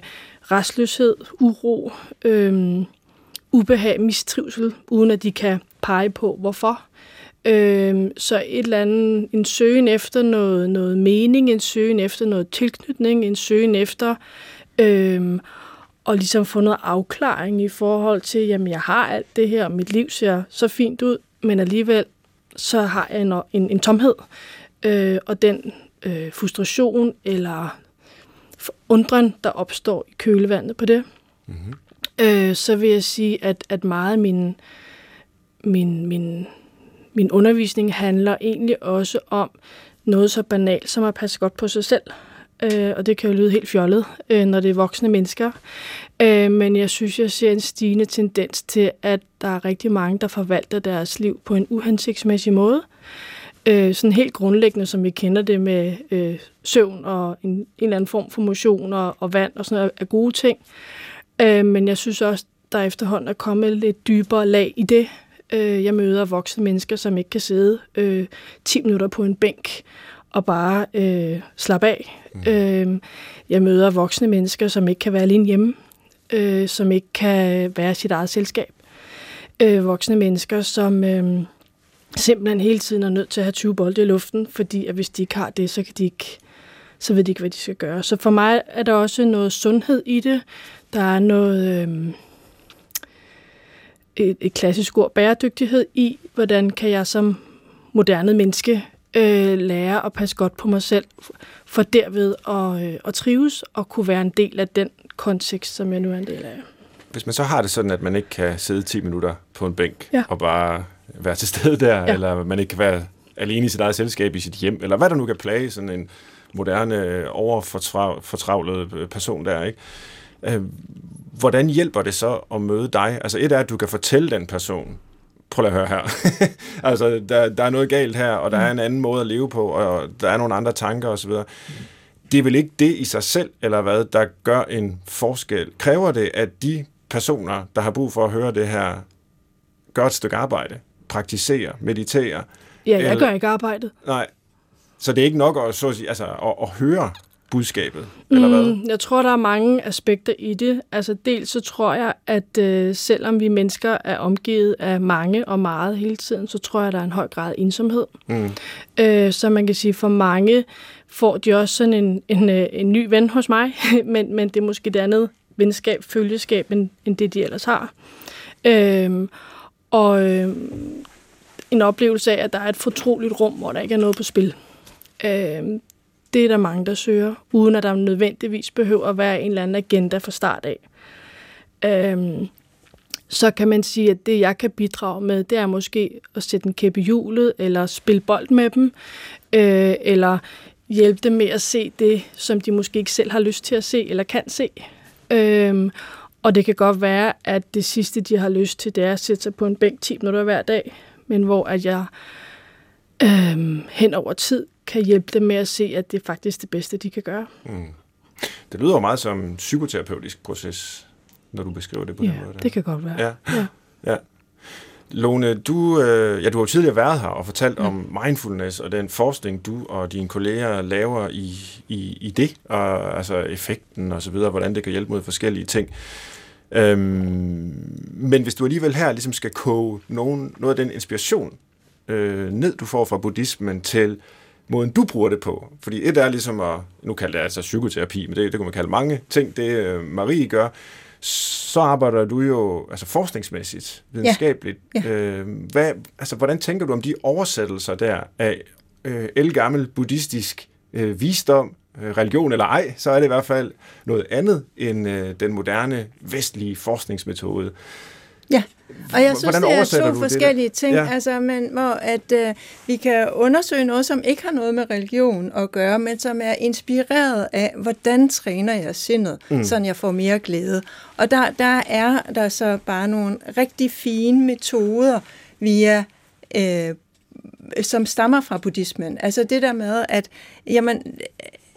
restløshed, uro, øh, ubehag, mistrivsel, uden at de kan pege på, hvorfor. Øh, så et eller andet, en søgen efter noget, noget mening, en søgen efter noget tilknytning, en søgen efter øh, og ligesom få noget afklaring i forhold til, jamen jeg har alt det her, og mit liv ser så fint ud, men alligevel så har jeg en, en, en tomhed, øh, og den øh, frustration eller undren, der opstår i kølevandet på det, mm-hmm. øh, så vil jeg sige, at, at meget af min, min, min min undervisning handler egentlig også om noget så banalt som at passe godt på sig selv. Øh, og det kan jo lyde helt fjollet, øh, når det er voksne mennesker. Øh, men jeg synes, jeg ser en stigende tendens til, at der er rigtig mange, der forvalter deres liv på en uhensigtsmæssig måde. Øh, sådan helt grundlæggende, som vi kender det med øh, søvn og en, en eller anden form for motion og, og vand og sådan noget, er gode ting. Øh, men jeg synes også, der efterhånden er kommet lidt dybere lag i det, Øh, jeg møder voksne mennesker, som ikke kan sidde øh, 10 minutter på en bænk og bare øh, slappe af. Mm. Øh, jeg møder voksne mennesker, som ikke kan være alene hjemme, øh, som ikke kan være sit eget selskab. Øh, voksne mennesker, som øh, simpelthen hele tiden er nødt til at have 20 bolde i luften, fordi at hvis de ikke har det, så kan de ikke så ved de ikke, hvad de skal gøre. Så for mig er der også noget sundhed i det. Der er noget... Øh, et, et klassisk ord, bæredygtighed i, hvordan kan jeg som moderne menneske øh, lære at passe godt på mig selv, for derved at, øh, at trives og kunne være en del af den kontekst, som jeg nu er en del af. Hvis man så har det sådan, at man ikke kan sidde 10 minutter på en bænk ja. og bare være til stede der, ja. eller man ikke kan være alene i sit eget selskab i sit hjem, eller hvad der nu kan plage sådan en moderne, overfortravlet person der, ikke? Hvordan hjælper det så at møde dig? Altså et er, at du kan fortælle den person, prøv at høre her. altså, der, der er noget galt her, og der er en anden måde at leve på, og der er nogle andre tanker osv. Det er vel ikke det i sig selv, eller hvad, der gør en forskel. Kræver det, at de personer, der har brug for at høre det her, gør et stykke arbejde, praktiserer, mediterer? Ja, jeg eller, gør ikke arbejdet. Nej, så det er ikke nok at, så at, sige, altså, at, at høre budskabet, eller hvad? Mm, jeg tror, der er mange aspekter i det. Altså dels så tror jeg, at øh, selvom vi mennesker er omgivet af mange og meget hele tiden, så tror jeg, der er en høj grad af ensomhed. Mm. Øh, så man kan sige, for mange får de også sådan en, en, øh, en ny ven hos mig, men, men det er måske et andet venskab, følgeskab, end, end det, de ellers har. Øh, og øh, en oplevelse af, at der er et fortroligt rum, hvor der ikke er noget på spil. Øh, det er der mange, der søger, uden at der nødvendigvis behøver at være en eller anden agenda fra start af. Øhm, så kan man sige, at det, jeg kan bidrage med, det er måske at sætte en kæppe i hjulet, eller spille bold med dem, øh, eller hjælpe dem med at se det, som de måske ikke selv har lyst til at se, eller kan se. Øhm, og det kan godt være, at det sidste, de har lyst til, det er at sætte sig på en bænk 10 minutter hver dag, men hvor at jeg øhm, hen over tid kan hjælpe dem med at se, at det er faktisk det bedste, de kan gøre. Mm. Det lyder jo meget som en psykoterapeutisk proces, når du beskriver det på ja, den måde. Ja, det kan godt være. Ja. ja. ja. Lone, du, øh, ja, du har jo tidligere været her og fortalt ja. om mindfulness og den forskning, du og dine kolleger laver i, i, i det, og altså effekten og så videre, hvordan det kan hjælpe mod forskellige ting. Øhm, men hvis du alligevel her ligesom skal koge nogen, noget af den inspiration øh, ned, du får fra buddhismen til måden, du bruger det på. Fordi et er ligesom at, nu kalder det altså psykoterapi, men det, det kunne man kalde mange ting, det øh, Marie gør. så arbejder du jo altså forskningsmæssigt, videnskabeligt. Ja. Ja. Øh, hvad, altså, hvordan tænker du om de oversættelser der af øh, elgammel buddhistisk øh, visdom, øh, religion eller ej, så er det i hvert fald noget andet end øh, den moderne vestlige forskningsmetode. Ja, og jeg synes, det er to det forskellige der? ting, Ja. altså, men, hvor at, øh, vi kan undersøge noget, som ikke har noget med religion at gøre, men som er inspireret af, hvordan træner jeg sindet, mm. så jeg får mere glæde. Og der, der er der så bare nogle rigtig fine metoder via øh, som stammer fra buddhismen. Altså det der med, at jamen,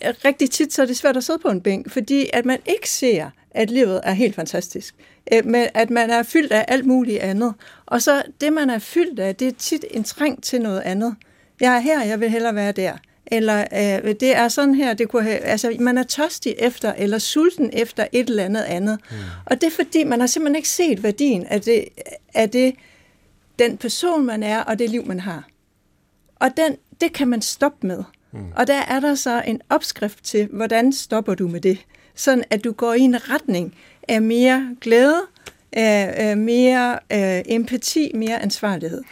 øh, rigtig tit så er det svært at sidde på en bænk, fordi at man ikke ser, at livet er helt fantastisk. Øh, Men at man er fyldt af alt muligt andet. Og så det, man er fyldt af, det er tit en træng til noget andet. Jeg er her, jeg vil hellere være der. Eller øh, det er sådan her, det kunne have, altså man er tørstig efter, eller sulten efter et eller andet andet. Mm. Og det er fordi, man har simpelthen ikke set værdien af det, af det, den person, man er, og det liv, man har. Og den, det kan man stoppe med. Mm. Og der er der så en opskrift til, hvordan stopper du med det? Sådan at du går i en retning af mere glæde, af, af mere af empati, mere ansvarlighed.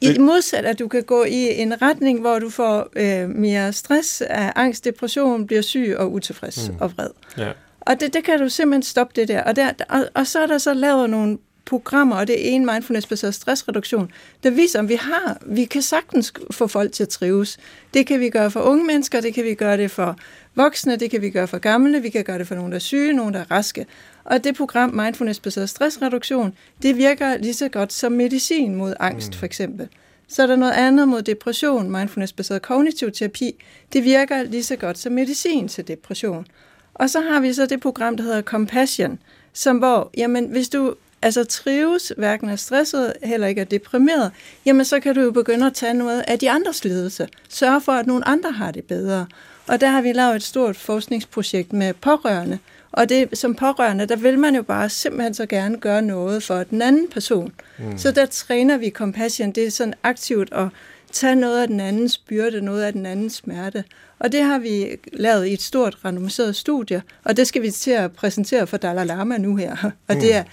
I modsat at du kan gå i en retning, hvor du får øh, mere stress, af angst, depression, bliver syg og utilfreds mm. og vred. Ja. Og det, det kan du simpelthen stoppe det der. Og, der og, og så er der så lavet nogle programmer, og det er en mindfulness-baseret stressreduktion, der viser, om vi har, vi kan sagtens få folk til at trives. Det kan vi gøre for unge mennesker, det kan vi gøre det for voksne, det kan vi gøre for gamle, vi kan gøre det for nogen, der er syge, nogen, der er raske. Og det program, mindfulness-baseret stressreduktion, det virker lige så godt som medicin mod angst, for eksempel. Så er der noget andet mod depression, mindfulness-baseret kognitiv terapi, det virker lige så godt som medicin til depression. Og så har vi så det program, der hedder Compassion, som hvor, jamen, hvis du altså trives, hverken er stresset, heller ikke er deprimeret, jamen så kan du jo begynde at tage noget af de andres ledelse. Sørge for, at nogle andre har det bedre. Og der har vi lavet et stort forskningsprojekt med pårørende. Og det, som pårørende, der vil man jo bare simpelthen så gerne gøre noget for den anden person. Mm. Så der træner vi compassion. Det er sådan aktivt at tage noget af den andens byrde, noget af den andens smerte. Og det har vi lavet i et stort randomiseret studie, og det skal vi til at præsentere for Dalai Lama nu her. Og det er præs-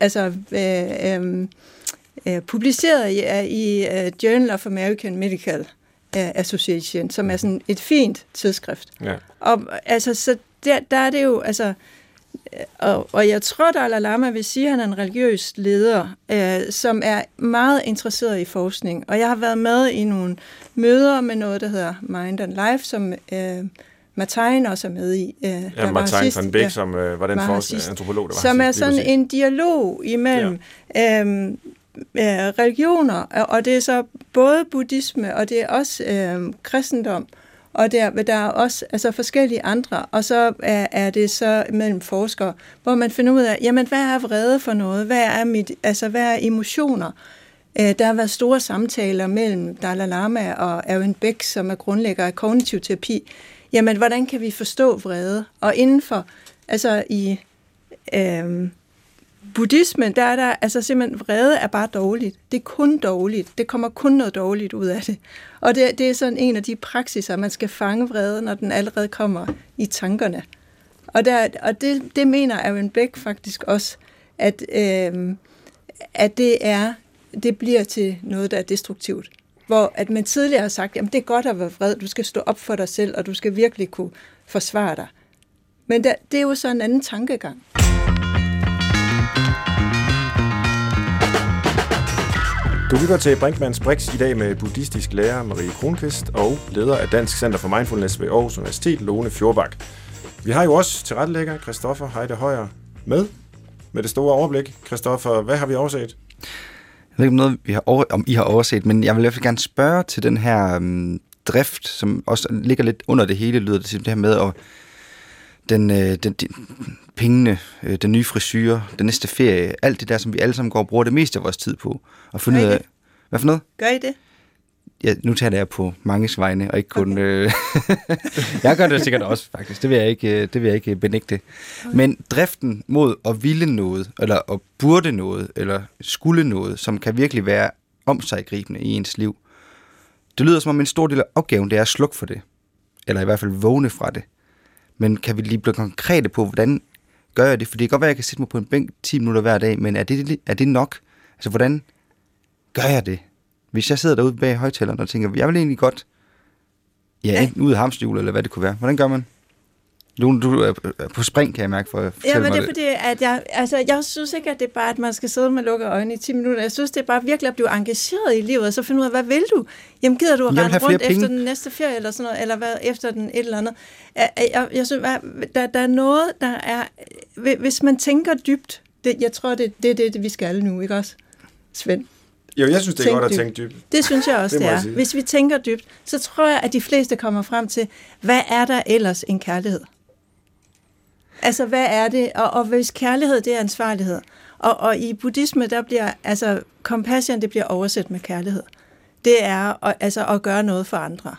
altså, øh, øh, øh, publiceret i, i uh, Journal of American Medical uh, Association, som er sådan et fint tidsskrift. Ja. Og altså, så der, der er det jo, altså, øh, og, og jeg tror, Dalai Lama vil sige, at han er en religiøs leder, øh, som er meget interesseret i forskning. Og jeg har været med i nogle møder med noget, der hedder Mind and Life, som øh, Martin også er med i. Øh, Ja, Martin sidst. van Beek, Ja som øh, var den var forsker, antropolog, der var som er sådan en dialog imellem ja. øhm, øh, religioner, og det er så både buddhisme, og det er også øh, kristendom, og der, der er også altså forskellige andre, og så er, er det så mellem forskere, hvor man finder ud af, jamen hvad er vrede for noget? Hvad er, mit, altså, hvad er emotioner? Øh, Der har været store samtaler mellem Dalai Lama og Erwin Beck, som er grundlægger af kognitiv terapi. Jamen, hvordan kan vi forstå vrede? Og inden for, altså i øhm, buddhismen, der er der, altså simpelthen, vrede er bare dårligt. Det er kun dårligt. Det kommer kun noget dårligt ud af det. Og det, det er sådan en af de praksiser, man skal fange vrede, når den allerede kommer i tankerne. Og, der, og det, det mener Aaron Beck faktisk også, at, øhm, at det er det bliver til noget, der er destruktivt. Hvor at man tidligere har sagt, at det er godt at være vred, du skal stå op for dig selv, og du skal virkelig kunne forsvare dig. Men der, det er jo så en anden tankegang. Du lytter til Brinkmanns Brix i dag med buddhistisk lærer Marie Kronqvist og leder af Dansk Center for Mindfulness ved Aarhus Universitet, Lone Fjordbak. Vi har jo også tilrettelægger Christoffer Heide Højer med, med det store overblik. Christoffer, hvad har vi overset? Jeg ved ikke, om, noget, vi har over, om I har overset, men jeg vil i hvert fald gerne spørge til den her um, drift, som også ligger lidt under det hele, lyder det til det her med, og den, øh, den, de, pengene, øh, den nye frisyr, den næste ferie, alt det der, som vi alle sammen går og bruger det meste af vores tid på. Og finde ud af, hvad for noget? Gør I det? Ja, nu taler jeg på manges vegne, og ikke kun... Okay. Øh, jeg gør det sikkert også, faktisk. Det vil jeg ikke, øh, det vil jeg ikke benægte. Okay. Men driften mod at ville noget, eller at burde noget, eller skulle noget, som kan virkelig være omsaggribende i ens liv, det lyder som om en stor del af opgaven, det er at slukke for det. Eller i hvert fald vågne fra det. Men kan vi lige blive konkrete på, hvordan gør jeg det? For det kan godt være, at jeg kan sætte mig på en bænk 10 minutter hver dag, men er det, er det nok? Altså, hvordan gør jeg det? Hvis jeg sidder derude bag højtaleren og tænker, jeg vil egentlig godt, ja, enten ud af hamsterhjul, eller hvad det kunne være. Hvordan gør man? Du, du er på spring, kan jeg mærke, for at Ja, men det er fordi, at jeg, altså, jeg synes ikke, at det er bare, at man skal sidde med lukkede øjne i 10 minutter. Jeg synes, det er bare virkelig at blive engageret i livet, og så finde ud af, hvad vil du? Jamen, gider du at rende rundt penge. efter den næste ferie, eller sådan noget, eller hvad, efter den et eller andet? Jeg, jeg, jeg synes, der, der er noget, der er... Hvis man tænker dybt, det, jeg tror, det, det er det, vi skal nu, ikke også, Svend? Jo, jeg synes, det er Tænk godt at tænke dybt. Det synes jeg også, det, det er. Hvis vi tænker dybt, så tror jeg, at de fleste kommer frem til, hvad er der ellers en kærlighed? Altså, hvad er det? Og, og hvis kærlighed, det er ansvarlighed. Og, og i buddhisme, der bliver, altså, compassion, det bliver oversat med kærlighed. Det er at, altså, at gøre noget for andre.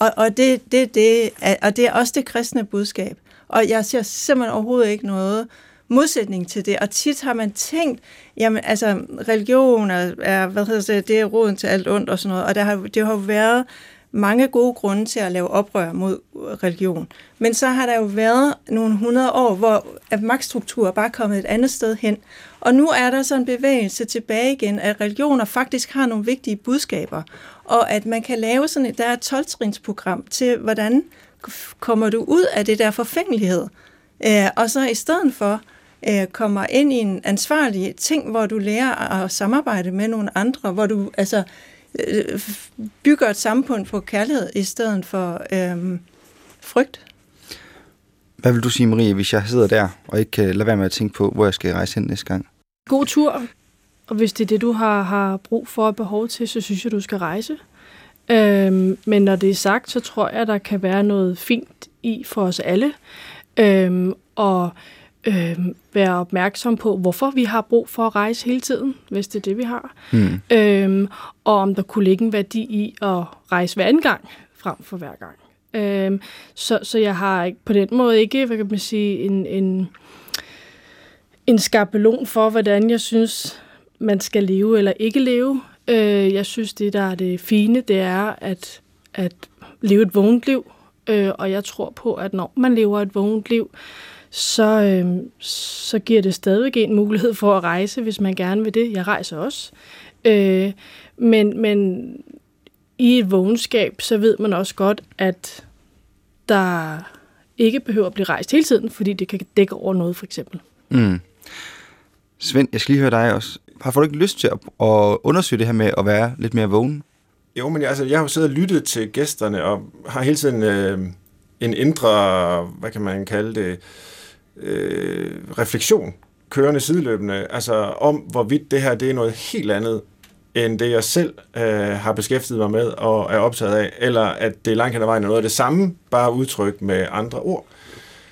Og, og, det, det, det, og det er også det kristne budskab. Og jeg ser simpelthen overhovedet ikke noget modsætning til det. Og tit har man tænkt, jamen altså religion er, er hvad hedder det, det er roden til alt ondt og sådan noget. Og der har, det har været mange gode grunde til at lave oprør mod religion. Men så har der jo været nogle hundrede år, hvor magtstrukturer bare er kommet et andet sted hen. Og nu er der så en bevægelse tilbage igen, at religioner faktisk har nogle vigtige budskaber, og at man kan lave sådan et, der er et 12 til, hvordan kommer du ud af det der forfængelighed. Øh, og så i stedet for øh, kommer ind i en ansvarlig ting, hvor du lærer at samarbejde med nogle andre, hvor du altså øh, bygger et samfund på kærlighed i stedet for øh, frygt. Hvad vil du sige, Marie, hvis jeg sidder der og ikke kan lade være med at tænke på, hvor jeg skal rejse hen næste gang? God tur. Og hvis det er det, du har, har brug for og behov til, så synes jeg, du skal rejse. Øhm, men når det er sagt, så tror jeg, der kan være noget fint i for os alle. Øhm, og øh, være opmærksom på, hvorfor vi har brug for at rejse hele tiden, hvis det er det, vi har. Mm. Øh, og om der kunne ligge en værdi i at rejse hver anden gang, frem for hver gang. Øh, så, så jeg har på den måde ikke, hvad kan man sige, en, en, en skabelon for, hvordan jeg synes, man skal leve eller ikke leve. Øh, jeg synes, det der er det fine, det er at, at leve et vågent liv. Øh, og jeg tror på, at når man lever et vågent liv, så, øh, så giver det stadig en mulighed for at rejse, hvis man gerne vil det. Jeg rejser også. Øh, men, men i et vågenskab, så ved man også godt, at der ikke behøver at blive rejst hele tiden, fordi det kan dække over noget, for eksempel. Mm. Svend, jeg skal lige høre dig også. Har du ikke lyst til at, at undersøge det her med at være lidt mere vågen? Jo, men jeg, altså, jeg har jo siddet og lyttet til gæsterne, og har hele tiden øh, en indre, hvad kan man kalde det, øh, refleksion kørende sideløbende, altså om hvorvidt det her det er noget helt andet, end det jeg selv øh, har beskæftiget mig med og er optaget af, eller at det langt hen ad vejen er noget af det samme, bare udtrykt med andre ord.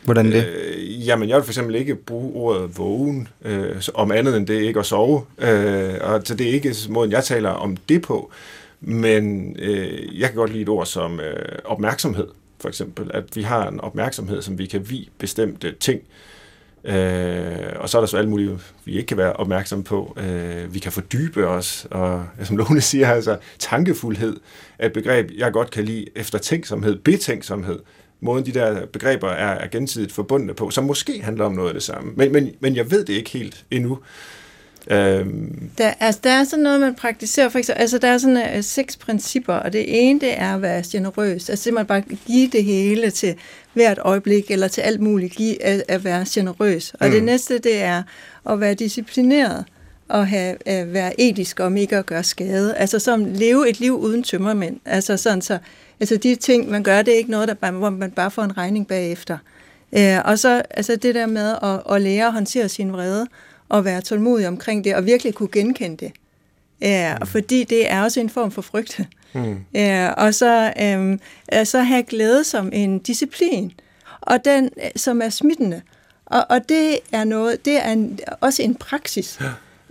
Hvordan det? Øh, jamen, jeg vil for eksempel ikke bruge ordet vågen, øh, om andet end det ikke at sove. Øh, og så det er ikke måden, jeg taler om det på. Men øh, jeg kan godt lide et ord som øh, opmærksomhed for eksempel, at vi har en opmærksomhed, som vi kan vi bestemte ting. Øh, og så er der så alt muligt, vi ikke kan være opmærksom på. Øh, vi kan fordybe os, og som Lone siger, altså tankefuldhed er et begreb, jeg godt kan lide. Eftertænksomhed, betænksomhed, måden de der begreber er, er gensidigt forbundne på, som måske handler om noget af det samme. Men, men, men jeg ved det ikke helt endnu. Øhm. Der, altså, der er sådan noget, man praktiserer. For eksempel, altså, der er sådan uh, seks principper, og det ene, det er at være generøs. Altså simpelthen bare give det hele til hvert øjeblik, eller til alt muligt, give at, at være generøs. Og mm. det næste, det er at være disciplineret og have, at være etisk om ikke at gøre skade. Altså som leve et liv uden tømmermænd. Altså sådan så, altså de ting, man gør, det er ikke noget, der, hvor man bare får en regning bagefter. Uh, og så altså det der med at, at lære at håndtere sin vrede, at være tålmodig omkring det, og virkelig kunne genkende det. Ja, mm. Fordi det er også en form for frygt. Mm. Ja, og så, øhm, så have glæde som en disciplin, og den, som er smittende. Og, og det er noget, det er en, også en praksis.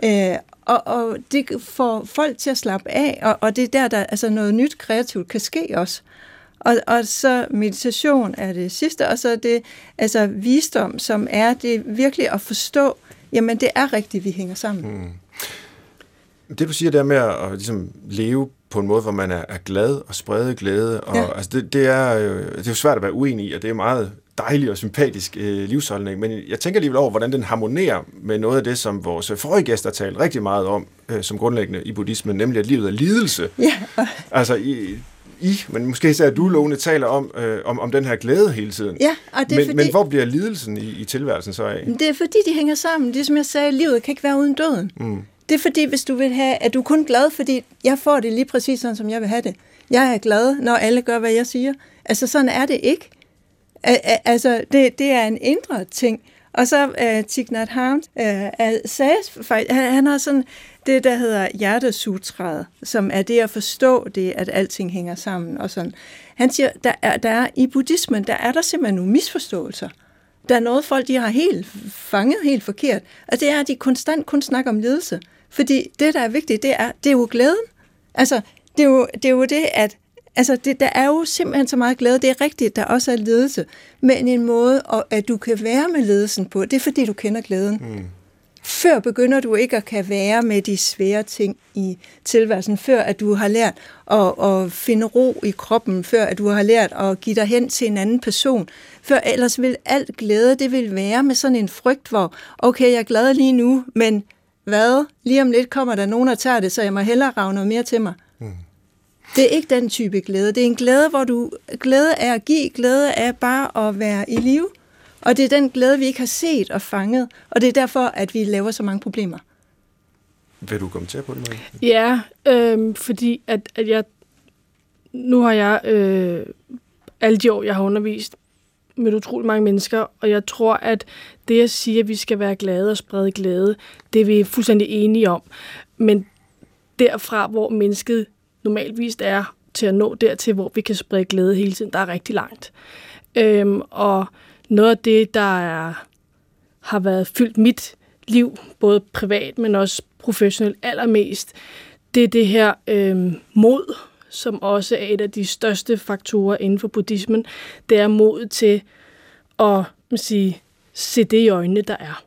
Ja. Øh, og, og det får folk til at slappe af, og, og det er der, der altså noget nyt kreativt kan ske også. Og, og så meditation er det sidste, og så det altså visdom, som er det virkelig at forstå, jamen det er rigtigt, vi hænger sammen. Mm. Det du siger der med at ligesom leve på en måde, hvor man er, er glad og sprede glæde. Og, ja. altså det, det, er, øh, det er jo svært at være uenig i, og det er meget dejlig og sympatisk øh, livsholdning, men jeg tænker alligevel over, hvordan den harmonerer med noget af det, som vores forrige gæster talte rigtig meget om, øh, som grundlæggende i buddhismen, nemlig at livet er lidelse. Ja. Altså, i, I, men måske især du, Lone, taler om, øh, om, om den her glæde hele tiden. Ja, og det er men, fordi, men hvor bliver lidelsen i, i tilværelsen så af? det er fordi, de hænger sammen. Det er som jeg sagde, livet kan ikke være uden døden. Mm. Det er fordi, hvis du vil have, at du er kun glad, fordi jeg får det lige præcis sådan, som jeg vil have det. Jeg er glad, når alle gør, hvad jeg siger. Altså, sådan er det ikke. Altså, det, det er en indre ting. Og så uh, Thich Nhat Hanh uh, sagde han, han har sådan det, der hedder hjertesutraet, som er det at forstå det, at alting hænger sammen og sådan. Han siger, der er, der er i buddhismen, der er der simpelthen nogle misforståelser. Der er noget, folk de har helt fanget helt forkert, og det er, at de konstant kun snakker om ledelse. Fordi det, der er vigtigt, det er, det er jo glæden. Altså, det er jo det, er jo det at Altså, det, der er jo simpelthen så meget glæde. Det er rigtigt, der også er ledelse. Men en måde, at du kan være med ledelsen på, det er fordi, du kender glæden. Mm. Før begynder du ikke at kan være med de svære ting i tilværelsen, før at du har lært at, at finde ro i kroppen, før at du har lært at give dig hen til en anden person. Før ellers vil alt glæde, det vil være med sådan en frygt, hvor okay, jeg er glad lige nu, men hvad? Lige om lidt kommer der nogen, der tager det, så jeg må hellere rave noget mere til mig. Mm. Det er ikke den type glæde. Det er en glæde, hvor du glæde er at give, glæde er bare at være i live. Og det er den glæde, vi ikke har set og fanget. Og det er derfor, at vi laver så mange problemer. Vil du kommentere på det, Marie? Ja, øh, fordi at, at jeg... Nu har jeg øh, alle de år, jeg har undervist med utrolig mange mennesker, og jeg tror, at det at sige, at vi skal være glade og sprede glæde, det er vi fuldstændig enige om. Men derfra, hvor mennesket normalvis er til at nå dertil, hvor vi kan sprede glæde hele tiden, der er rigtig langt. Øhm, og noget af det, der er, har været fyldt mit liv, både privat, men også professionelt allermest, det er det her øh, mod, som også er et af de største faktorer inden for buddhismen. Det er mod til at man sige, se det i øjnene, der er.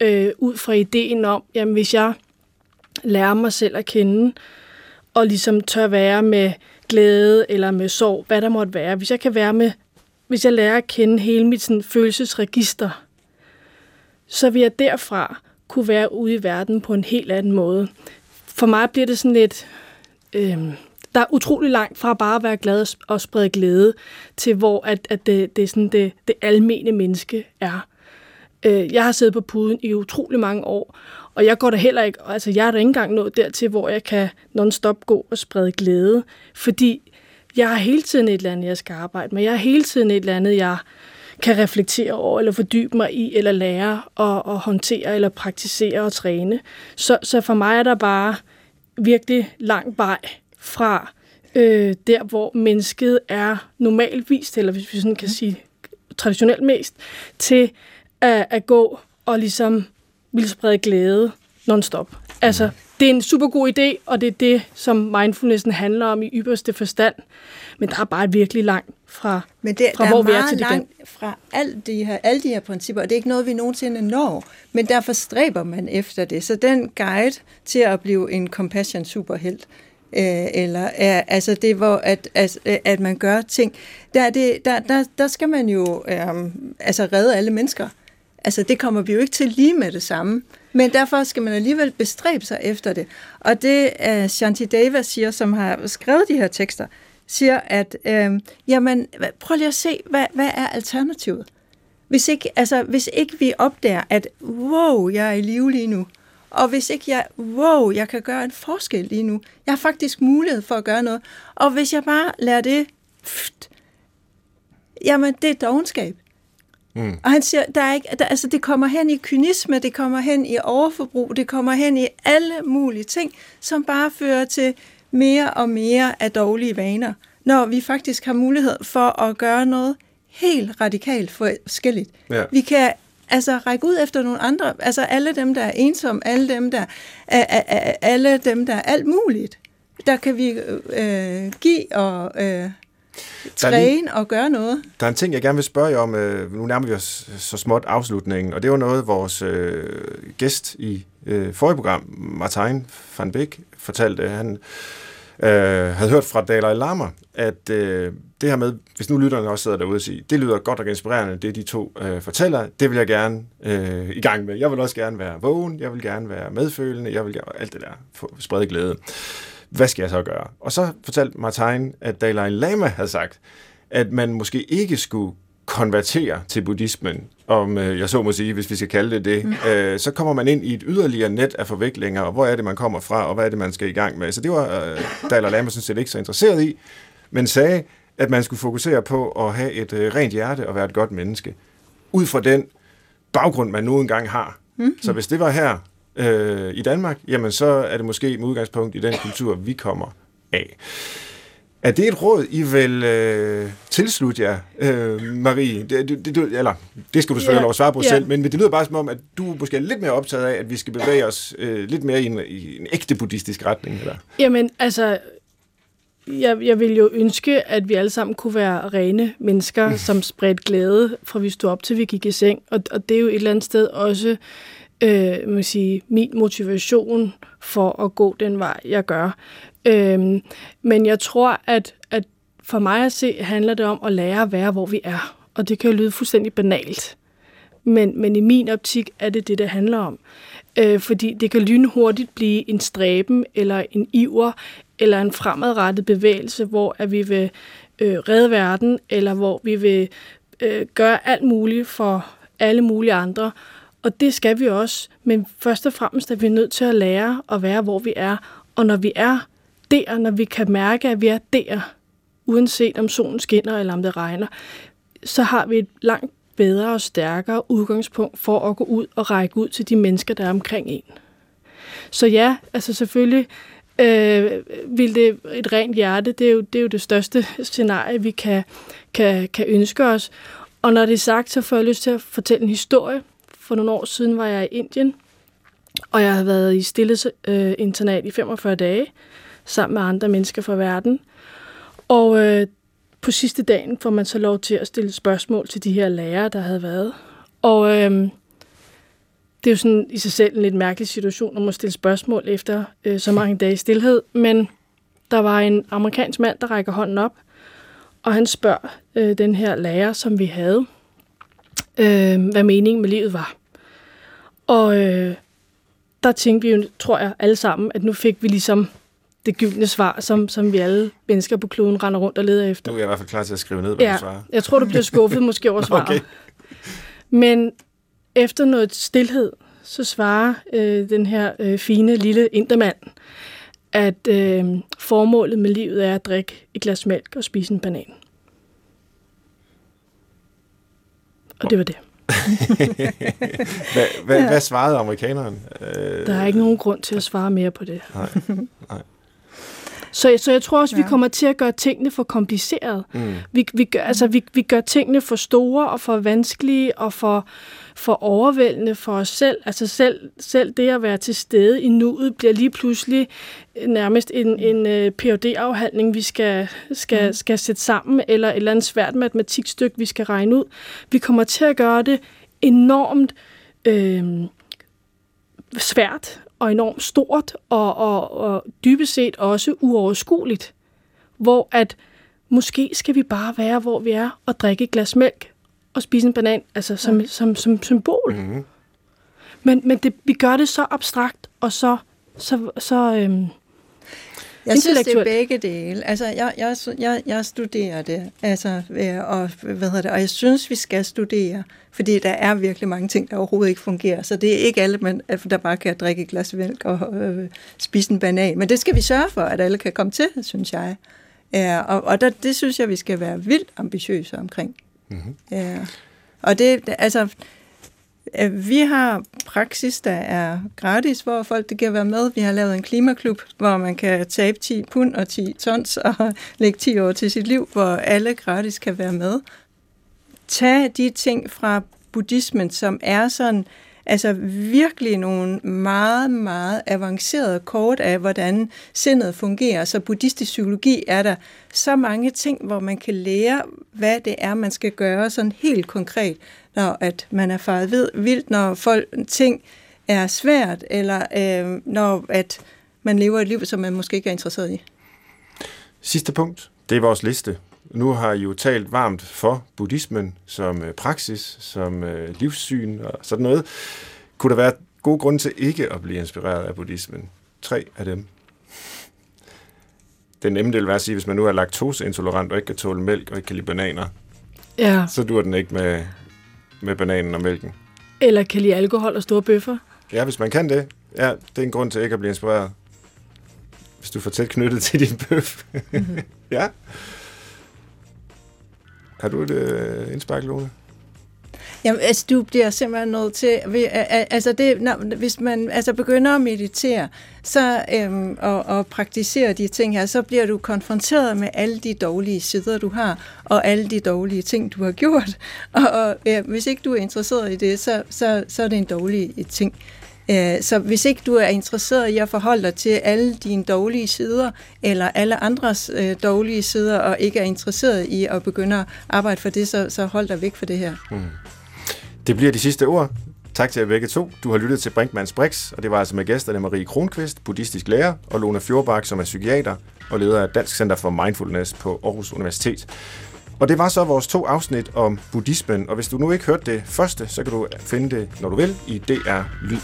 Øh, ud fra ideen om, jamen hvis jeg lærer mig selv at kende, og ligesom tør være med glæde eller med sorg, hvad der måtte være. Hvis jeg kan være med, hvis jeg lærer at kende hele mit sådan, følelsesregister, så vil jeg derfra kunne være ude i verden på en helt anden måde. For mig bliver det sådan lidt... Øh, der er utrolig langt fra bare at være glad og sprede glæde, til hvor at, at det, det, er sådan det, det almene menneske er. Øh, jeg har siddet på puden i utrolig mange år, og jeg går da heller ikke, altså jeg er da ikke engang nået dertil, hvor jeg kan non-stop gå og sprede glæde, fordi jeg har hele tiden et eller andet, jeg skal arbejde med. Jeg har hele tiden et eller andet, jeg kan reflektere over, eller fordybe mig i, eller lære og, og håndtere, eller praktisere og træne. Så, så for mig er der bare virkelig lang vej fra øh, der, hvor mennesket er normalvist, eller hvis vi sådan kan sige traditionelt mest, til at, at gå og ligesom vil sprede glæde non-stop. Altså, det er en super god idé, og det er det, som mindfulnessen handler om i ypperste forstand. Men der er bare virkelig langt fra, Men det, fra der hvor er vi er til det langt fra alle de, her, alle de her principper, og det er ikke noget, vi nogensinde når, men derfor stræber man efter det. Så den guide til at blive en compassion superhelt, øh, eller er, altså det, hvor at, at, at man gør ting, der, det, der, der, der skal man jo øh, altså redde alle mennesker. Altså, det kommer vi jo ikke til lige med det samme. Men derfor skal man alligevel bestræbe sig efter det. Og det uh, Shanti Deva siger, som har skrevet de her tekster, siger, at øh, jamen, prøv lige at se, hvad, hvad er alternativet? Hvis ikke, altså, hvis ikke vi opdager, at wow, jeg er i live lige nu, og hvis ikke jeg, wow, jeg kan gøre en forskel lige nu, jeg har faktisk mulighed for at gøre noget, og hvis jeg bare lader det, pft, jamen, det er dogenskab. Mm. Og han siger, der er ikke, der, altså det kommer hen i kynisme, det kommer hen i overforbrug, det kommer hen i alle mulige ting, som bare fører til mere og mere af dårlige vaner, når vi faktisk har mulighed for at gøre noget helt radikalt forskelligt. Ja. Vi kan altså række ud efter nogle andre, altså alle dem, der er ensomme, alle dem, der er, er, alle dem, der er alt muligt. Der kan vi øh, give og øh, træne og gøre noget. Der er en ting, jeg gerne vil spørge jer om. Øh, nu nærmer vi os så småt afslutningen, og det var noget, vores øh, gæst i øh, forrige program, Martin van Beek, fortalte. Han, øh, havde hørt fra Dalai Lama, at øh, det her med, hvis nu lytterne også sidder derude og siger, det lyder godt og inspirerende, det de to øh, fortæller, det vil jeg gerne øh, i gang med. Jeg vil også gerne være vågen, jeg vil gerne være medfølende, jeg vil gerne, alt det der, få sprede glæde. Hvad skal jeg så gøre? Og så fortalte Martin, at Dalai Lama havde sagt, at man måske ikke skulle konvertere til buddhismen, om øh, jeg så må sige, hvis vi skal kalde det det, mm. øh, så kommer man ind i et yderligere net af forviklinger, og hvor er det, man kommer fra, og hvad er det, man skal i gang med. Så det var øh, Dalai Lama sådan set ikke så interesseret i, men sagde, at man skulle fokusere på at have et øh, rent hjerte og være et godt menneske, ud fra den baggrund, man nu engang har. Mm. Så hvis det var her øh, i Danmark, jamen så er det måske med udgangspunkt i den kultur, vi kommer af. Er det et råd, I vil øh, tilslutte jer, øh, Marie? Det, det, det, eller, det skal du selvfølgelig yeah. lov at svare på yeah. selv, men det lyder bare som om, at du måske er lidt mere optaget af, at vi skal bevæge os øh, lidt mere i en, i en ægte buddhistisk retning. Eller? Jamen, altså, jeg, jeg vil jo ønske, at vi alle sammen kunne være rene mennesker, som spredte glæde, fra vi stod op til vi gik i seng. Og, og det er jo et eller andet sted også øh, man sige, min motivation for at gå den vej, jeg gør. Øh, men jeg tror, at, at for mig at se, handler det om at lære at være, hvor vi er. Og det kan jo lyde fuldstændig banalt. Men, men i min optik er det det, det handler om. Øh, fordi det kan lynhurtigt blive en stræben, eller en iver, eller en fremadrettet bevægelse, hvor at vi vil øh, redde verden, eller hvor vi vil øh, gøre alt muligt for alle mulige andre. Og det skal vi også. Men først og fremmest er vi nødt til at lære at være, hvor vi er. Og når vi er der, når vi kan mærke, at vi er der, uanset om solen skinner eller om det regner, så har vi et langt bedre og stærkere udgangspunkt for at gå ud og række ud til de mennesker, der er omkring en. Så ja, altså selvfølgelig øh, vil det et rent hjerte, det er, jo, det er jo det største scenarie, vi kan, kan, kan ønske os. Og når det er sagt, så får jeg lyst til at fortælle en historie. For nogle år siden var jeg i Indien, og jeg havde været i stille øh, internat i 45 dage sammen med andre mennesker fra verden. Og øh, på sidste dagen får man så lov til at stille spørgsmål til de her lærere, der havde været. Og øh, det er jo sådan i sig selv en lidt mærkelig situation at må stille spørgsmål efter øh, så mange dage stillhed. Men der var en amerikansk mand, der rækker hånden op, og han spørger øh, den her lærer, som vi havde, øh, hvad meningen med livet var. Og øh, der tænkte vi jo, tror jeg, alle sammen, at nu fik vi ligesom det gyldne svar, som, som vi alle mennesker på kloden render rundt og leder efter. Nu er jeg i hvert fald klar til at skrive ned, hvad ja, du svarer. Jeg tror, du bliver skuffet måske over svaret. okay. Men efter noget stillhed, så svarer øh, den her øh, fine lille intermand, at øh, formålet med livet er at drikke et glas mælk og spise en banan. Og det var det. hvad, hvad, ja. hvad svarede amerikaneren? Der er ikke nogen grund til at svare mere på det. Nej, nej. Så, så jeg tror også, ja. vi kommer til at gøre tingene for komplicerede. Mm. Vi, vi, gør, altså, vi, vi gør tingene for store og for vanskelige og for, for overvældende for os selv. Altså selv, selv det at være til stede i nuet bliver lige pludselig nærmest en, en uh, øh, phd afhandling vi skal, skal, mm. skal sætte sammen, eller et eller andet svært matematikstykke, vi skal regne ud. Vi kommer til at gøre det enormt øh, svært og enormt stort og, og, og dybest set også uoverskueligt. Hvor at måske skal vi bare være, hvor vi er, og drikke et glas mælk og spise en banan, altså som, ja. som, som symbol. Mm-hmm. Men, men det, vi gør det så abstrakt og så, så, så øhm, jeg synes, det er begge dele. Altså, jeg, jeg, jeg, jeg studerer det, altså, og, hvad hedder det, og jeg synes, vi skal studere, fordi der er virkelig mange ting, der overhovedet ikke fungerer. Så det er ikke alle, man, der bare kan drikke et glas mælk og øh, spise en banan. Men det skal vi sørge for, at alle kan komme til, synes jeg. Ja, og og der, det synes jeg, vi skal være vildt ambitiøse omkring. Mm-hmm. Ja. Og det, altså, vi har praksis, der er gratis, hvor folk det kan være med. Vi har lavet en klimaklub, hvor man kan tabe 10 pund og 10 tons og lægge 10 år til sit liv, hvor alle gratis kan være med. Tag de ting fra buddhismen, som er sådan, altså virkelig nogle meget, meget avancerede kort af, hvordan sindet fungerer. Så buddhistisk psykologi er der så mange ting, hvor man kan lære, hvad det er, man skal gøre sådan helt konkret når at man er faret ved, vildt, når folk, ting er svært, eller øh, når at man lever et liv, som man måske ikke er interesseret i. Sidste punkt, det er vores liste. Nu har I jo talt varmt for buddhismen som øh, praksis, som øh, livssyn og sådan noget. Kunne der være gode grunde til ikke at blive inspireret af buddhismen? Tre af dem. Den nemme del vil være at sige, hvis man nu er laktoseintolerant og ikke kan tåle mælk og ikke kan lide bananer, Ja. så dur den ikke med, med bananen og mælken. Eller kan lide alkohol og store bøffer. Ja, hvis man kan det, ja, det er en grund til ikke at blive inspireret. Hvis du er for tæt knyttet til din bøf. Mm-hmm. ja. Har du et øh, indspark, Lone? Jamen, altså, du bliver simpelthen nødt til, altså det, når, hvis man altså begynder at meditere, så, øhm, og, og praktisere de ting her, så bliver du konfronteret med alle de dårlige sider, du har, og alle de dårlige ting, du har gjort. Og, og ja, hvis ikke du er interesseret i det, så, så, så er det en dårlig øh, ting. Øh, så hvis ikke du er interesseret i at forholde dig til alle dine dårlige sider, eller alle andres øh, dårlige sider, og ikke er interesseret i at begynde at arbejde for det, så, så hold dig væk fra det her. Mm. Det bliver de sidste ord. Tak til jer begge to. Du har lyttet til Brinkmanns Brix, og det var altså med gæsterne Marie Kronqvist, buddhistisk lærer, og Lone Fjordbak, som er psykiater og leder af Dansk Center for Mindfulness på Aarhus Universitet. Og det var så vores to afsnit om buddhismen, og hvis du nu ikke hørte det første, så kan du finde det, når du vil, i DR Lyd.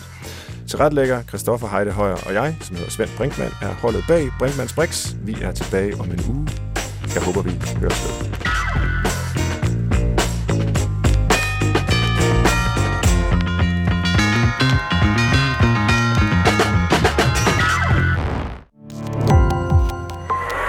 Til retlægger Christoffer Heide Højer og jeg, som hedder Svend Brinkmann, er holdet bag Brinkmanns Brix. Vi er tilbage om en uge. Jeg håber, vi høres ved.